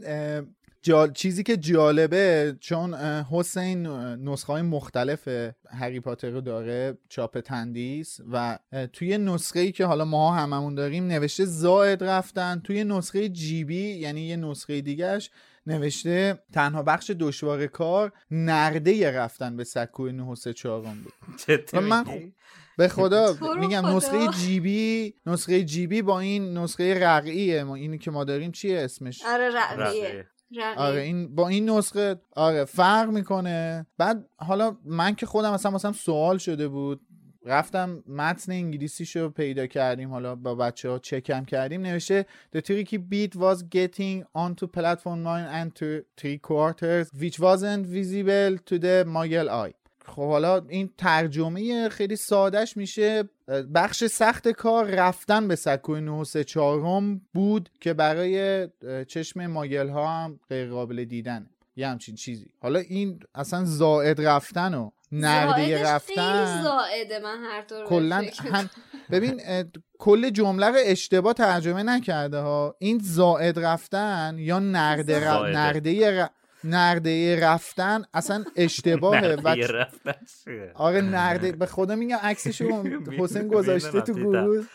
جال... چیزی که جالبه چون حسین نسخه های مختلف هری پاتر رو داره چاپ تندیس و توی نسخه ای که حالا ما هممون داریم نوشته زائد رفتن توی نسخه جیبی یعنی یه نسخه دیگهش نوشته تنها بخش دشوار کار نرده رفتن به سکوی 9 و 3 چهارم بود. جدی و من میگی؟ به خدا میگم خدا. نسخه جیبی نسخه جیبی با این نسخه رقعیه. ما اینی که ما داریم چیه اسمش؟ آره رقیه رقیه. آره این با این نسخه آره فرق می‌کنه. بعد حالا من که خودم اصلا مثلا سوال شده بود رفتم متن انگلیسیشو پیدا کردیم حالا با بچه ها چکم کردیم. نوشته The tricky bit was getting onto platform 9 and to three quarters which wasn't visible to the muggle eye. خب حالا این ترجمه خیلی سادهش میشه. بخش سخت کار رفتن به سکوی 9 3 چهارم بود که برای چشم ماگل ها هم غیر قابل دیدنه یه همچین چیزی. حالا این اصلا زائد رفتن و نرده رفتن خیلی زائده من هر طور کلا هم. ببین کل جمله رو اشتباه ترجمه نکرده ها. این زائد رفتن یا نرده ر... نرده رفتن اصلا اشتباهه و؟ آره نرده به خدا میگم عکسشو حسین گذاشته تو گروه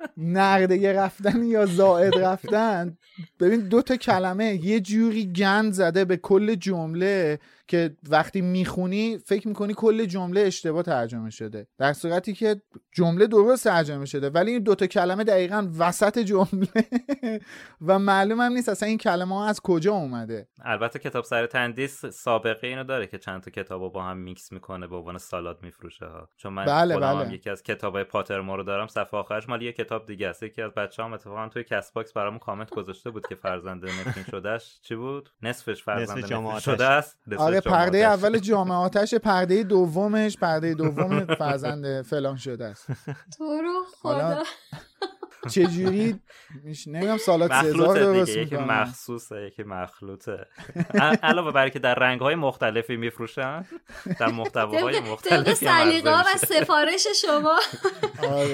نرده رفتن یا زائد رفتن؟ ببین دو تا کلمه یه جوری گند زده به کل جمله. که وقتی می‌خونی فکر می‌کنی کل جمله اشتباه ترجمه شده. در صورتی که جمله درست ترجمه شده ولی این دوتا کلمه دقیقا وسط جمله و معلوم هم نیست اصلا این کلمه ها از کجا اومده. البته کتاب سر تندیس سابقه اینو داره که چند تا کتابو با هم میکس می‌کنه به عنوان سالاد میفروشه ها. چون من بله هم بله. یکی از کتابای پاترمو رو دارم صفحه آخرش مال یه کتاب دیگه است. یکی از بچه‌هام اتفاقا توی کست باکس برامون کامنت گذاشته بود که فرزند نفرین شدهش چی بود؟ نصفش فرزند نصف. شده است. نصفش آره پرده آتش. اول جامعه آتش پرده دومش پرده دوم فرزند فلان شده است تو رو حالا خدا چجوری؟ میش نمی‌دونم سالات سزار مخلوطه درست یکی مخصوصه یکی مخلوطه. علاوه بر که در رنگ‌های مختلفی میفروشن در محتواهای مختلفی سلیقه و. سفارش شما.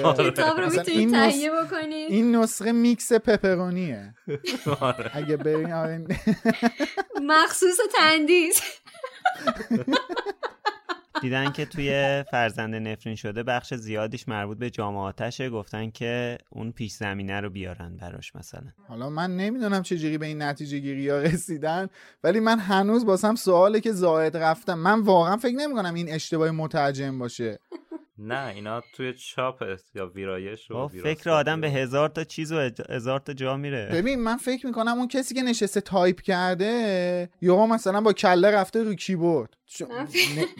آره. کتاب رو می‌تونید تهیه بکنید. این نسخه میکس پپرونیه. آره. اگه برین آره. مخصوص تندیس. دیدن که توی فرزند نفرین شده بخش زیادیش مربوط به جام آتشه گفتن که اون پیش زمینه رو بیارن براش مثلا. حالا من نمی‌دونم چجوری به این نتیجه گیری ها رسیدن ولی من هنوز واسم سواله که زاید رفتم من واقعا فکر نمی کنم این اشتباه مترجم باشه. نه اینا توی چاپ یا ویرایش و فکر آدم به هزار تا چیز و هزار تا جا میره. ببین من فکر می‌کنم اون کسی که نشسته تایپ کرده یا مثلا با کله رفته رو کیبورد. من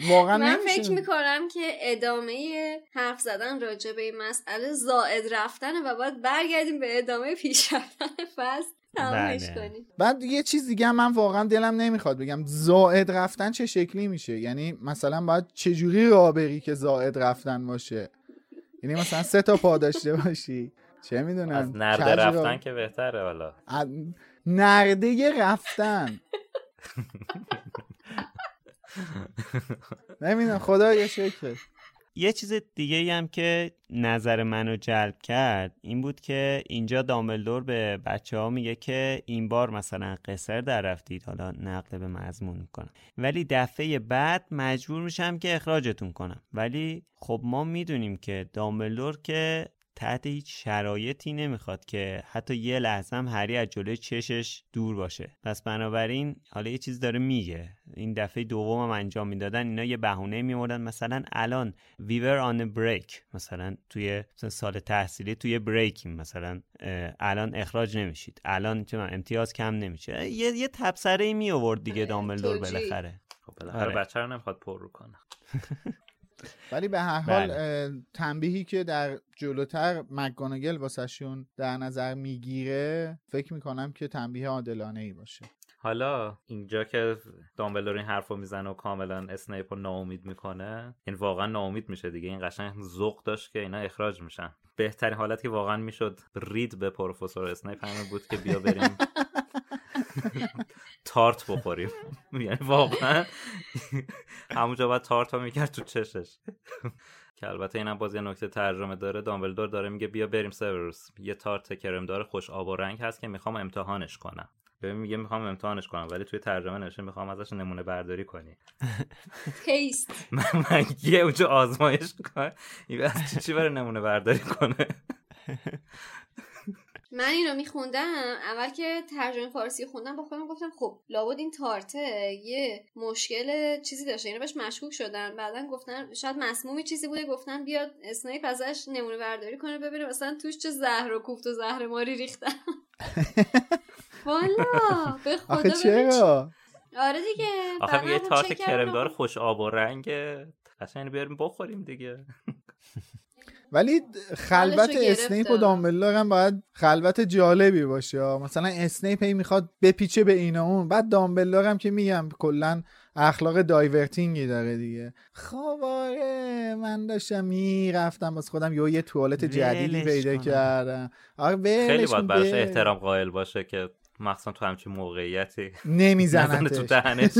واقعا من. فکر می‌کنم که ادامه حرف زدن راجع به این مسئله زائد رفتنه و باید برگردیم به ادامه پیش رفتن فصل. تمامش بله. کنیم. بعد یه چیز دیگه هم من واقعا دلم نمی‌خواد بگم. زائد رفتن چه شکلی میشه؟ یعنی مثلا باید چجوری راه بری که زائد رفتن باشه؟ یعنی مثلا سه تا پا داشته باشی. چه می‌دونم؟ از نرده رفتن که بهتره حالا. از- نرده رفتن. نمی‌دونم خدا یه شکر. یه چیز دیگه هم که نظر منو جلب کرد این بود که اینجا دامبلدور به بچه ها میگه که این بار مثلا قصر در رفتید حالا نقل به مضمون می‌کنم. ولی دفعه بعد مجبور میشم که اخراجتون کنم. ولی خب ما می‌دونیم که دامبلدور که تحت هیچ شرایطی نمی‌خواد که حتی یه لحظه هم هری از جلوی چشش دور باشه. پس بنابراین حالا یه چیز داره میگه. این دفعه دوم هم انجام می‌دادن اینا یه بهونه میوردن مثلا الان we were on a break. مثلا توی مثلا سال تحصیلی توی بریکیم. مثلا الان اخراج نمیشید. الان چه من امتیاز کم نمیشه. یه یه تبصره ای می آورد دیگه دامبلدور توجیه. بالاخره. خب بالاخره آره. بچه رو نمی‌خواد پر رو کنه. ولی به هر حال بله. تنبیهی که در جلوتر مکگوناگل واسهشون در نظر می‌گیره فکر می‌کنم که تنبیه عادلانه ای باشه. حالا اینجا که دامبلدور این حرفو می‌زنه و کاملا اسنیپ رو ناامید می‌کنه این واقعا ناامید میشه دیگه. این قشنگ ذوق داشت که اینا اخراج میشن. بهترین حالت که واقعا می‌شد رید به پروفسور اسنیپ همین بود که بیا بریم. تارت بخوریم. یعنی واقعا همونجا باید تارت ها می‌کرد تو چشش. که البته اینم باز یه نکته ترجمه داره. دامبلدور داره میگه بیا بریم سیوروس یه تارت کرمدار خوش آب و رنگ هست که می‌خوام امتحانش کنم. ببین میگه می‌خوام امتحانش کنم ولی توی ترجمه نوشته می‌خوام ازش نمونه برداری کنی. تیست من یه اونجا آزمایش کنم این از چی برای نمونه برداری کنه؟ من این رو میخوندم اول که ترجمه فارسی خوندم با خودم گفتم خب لابد این تارته یه مشکل چیزی داشته. اینا بهش مشکوک شدن بعدا گفتن شاید مسمومی چیزی بوده گفتن بیاد اسنیپ ازش نمونه برداری کنه ببینه مثلا توش چه زهر و کوفت و زهر ماری ریختن والا به خدا چرا؟ آره دیگه آخه هم تارت. کرمدار خوش آب و رنگ قشنگ بیاریم بخوریم دیگه. ولی خلوت اسنیپ و. دامبلدور هم باید خلوت جالبی باشه مثلا اسنیپ هی می‌خواد بپیچه به این و اون بعد دامبلدور هم که میگم کلا اخلاق diverting ی داره دیگه خب آره من داشتم می‌رفتم واسه خودم یه یه توالت جدیدی پیدا. کردم آره خیلی باید براش. احترام قائل باشه که مخصوصا تو همچین موقعیتی نزنه تو دهنش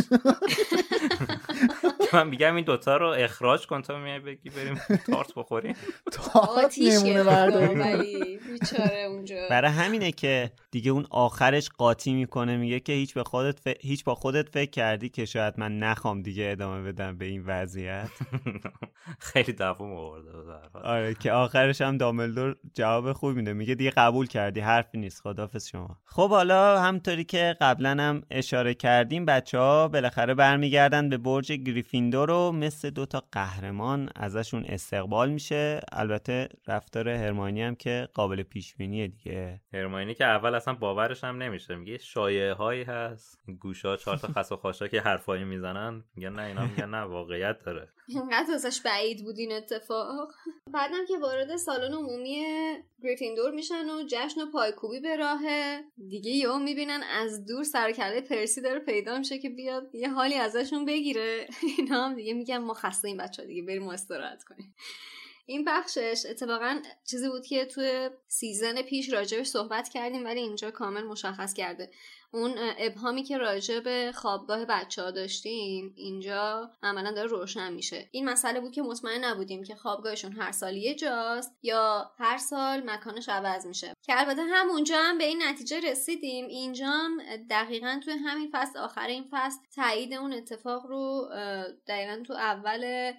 من میگم این دوتا رو اخراج کن تا میای بگی بریم تارت بخوریم. تارت آتیش نمونه گرفت برداری کن. ولی. بیچاره اونجا. برای همینه که دیگه اون آخرش قاطی می‌کنه میگه که هیچ به خودت ف... هیچ با خودت فکر کردی که شاید من نخوام دیگه ادامه بدم به این وضعیت؟ خیلی دوام آورده آره که آخرش هم داملدور جواب خوب میده. میگه دیگه قبول کردی حرفی نیست. خدافظ شما. خب حالا همطوری که قبلا هم اشاره کردیم بچه ها بالاخره برمیگردن به برج گریفیندور رو. مثل دوتا قهرمان ازشون استقبال میشه. البته رفتار هرمانی هم که قابل پیش بینیه دیگه. هرمانی که اول اصلا باورش هم نمیشه. میگه شایعه هایی هست. گوشا چهار تا خس و خاشا که حرفایی می‌زنن. میگن نه اینا میگن نه واقعیت داره. اینقدر ازش بعید بود این اتفاق. بعدم که وارد سالن عمومی گریفیندور میشن و جشن و پایکوبی به راهه. دیگه یهو می‌بینن از دور سرکله پرسی داره پیدا میشه که بیاد یه حالی ازشون بگیره. اینا هم دیگه میگن ما خسته این بچه دیگه بریم استراحت کنیم. این بخشش اتفاقا چیزی بود که توی سیزن پیش راجبش صحبت کردیم ولی اینجا کامل مشخص کرده. اون ابهامی که راجع به خوابگاه بچه ها داشتیم اینجا عملا داره روشن میشه. این مسئله بود که مطمئن نبودیم که خوابگاهشون هر سال یه جاست یا هر سال مکانش عوض میشه. که البته همونجا هم به این نتیجه رسیدیم. اینجا دقیقا توی همین فصل آخر این فصل تایید اون اتفاق رو دقیقا تو اول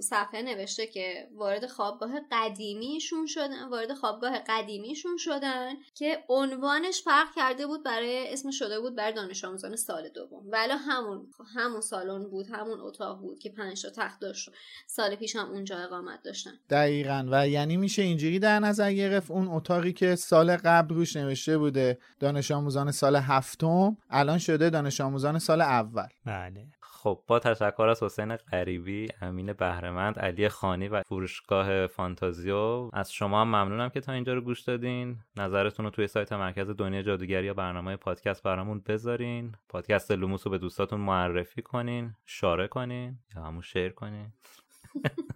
صفحه نوشته که وارد خوابگاه قدیمیشون شدن وارد خوابگاه قدیمیشون شدن که عنوانش فرق کرده بود برای اسم شده بود بر دانش آموزان سال دوم. ولی همون همون سالن بود همون اتاق بود که پنج تا تخت داشت. سال پیش هم اونجا اقامت داشتن. دقیقا. و یعنی میشه اینجوری در نظر گرفت اون اتاقی که سال قبل روش نوشته بوده دانش آموزان سال هفتم الان شده دانش آموزان سال اول. بله. خب با تشکر از حسین غریبی امین بهرمند علی خانی و فروشگاه فانتازیو. از شما هم ممنونم که تا اینجا رو گوش دادین. نظرتون رو توی سایت مرکز دنیا جادوگری یا برنامه پادکست برامون بذارین. پادکست لوموس رو به دوستاتون معرفی کنین شاره کنین یا همون share کنین.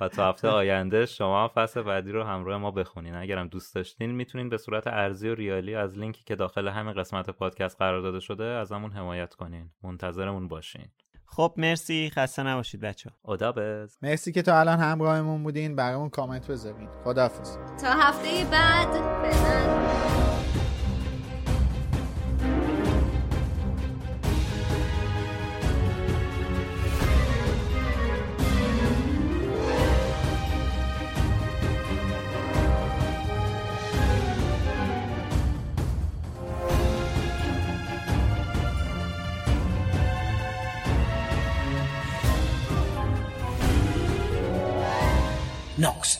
و تا هفته آینده شما فصل بعدی رو همراه ما بخونین. اگرم دوست داشتین می‌تونین به صورت ارزی و ریالی از لینکی که داخل همین قسمت پادکست قرار داده شده ازمون حمایت کنین. منتظرمون باشین. خب مرسی. خسته نباشید بچه بز مرسی که تا الان همراهمون بودین. برامون کامنت بذارین. خداحافظ. تا هفته بعد. بزن Knox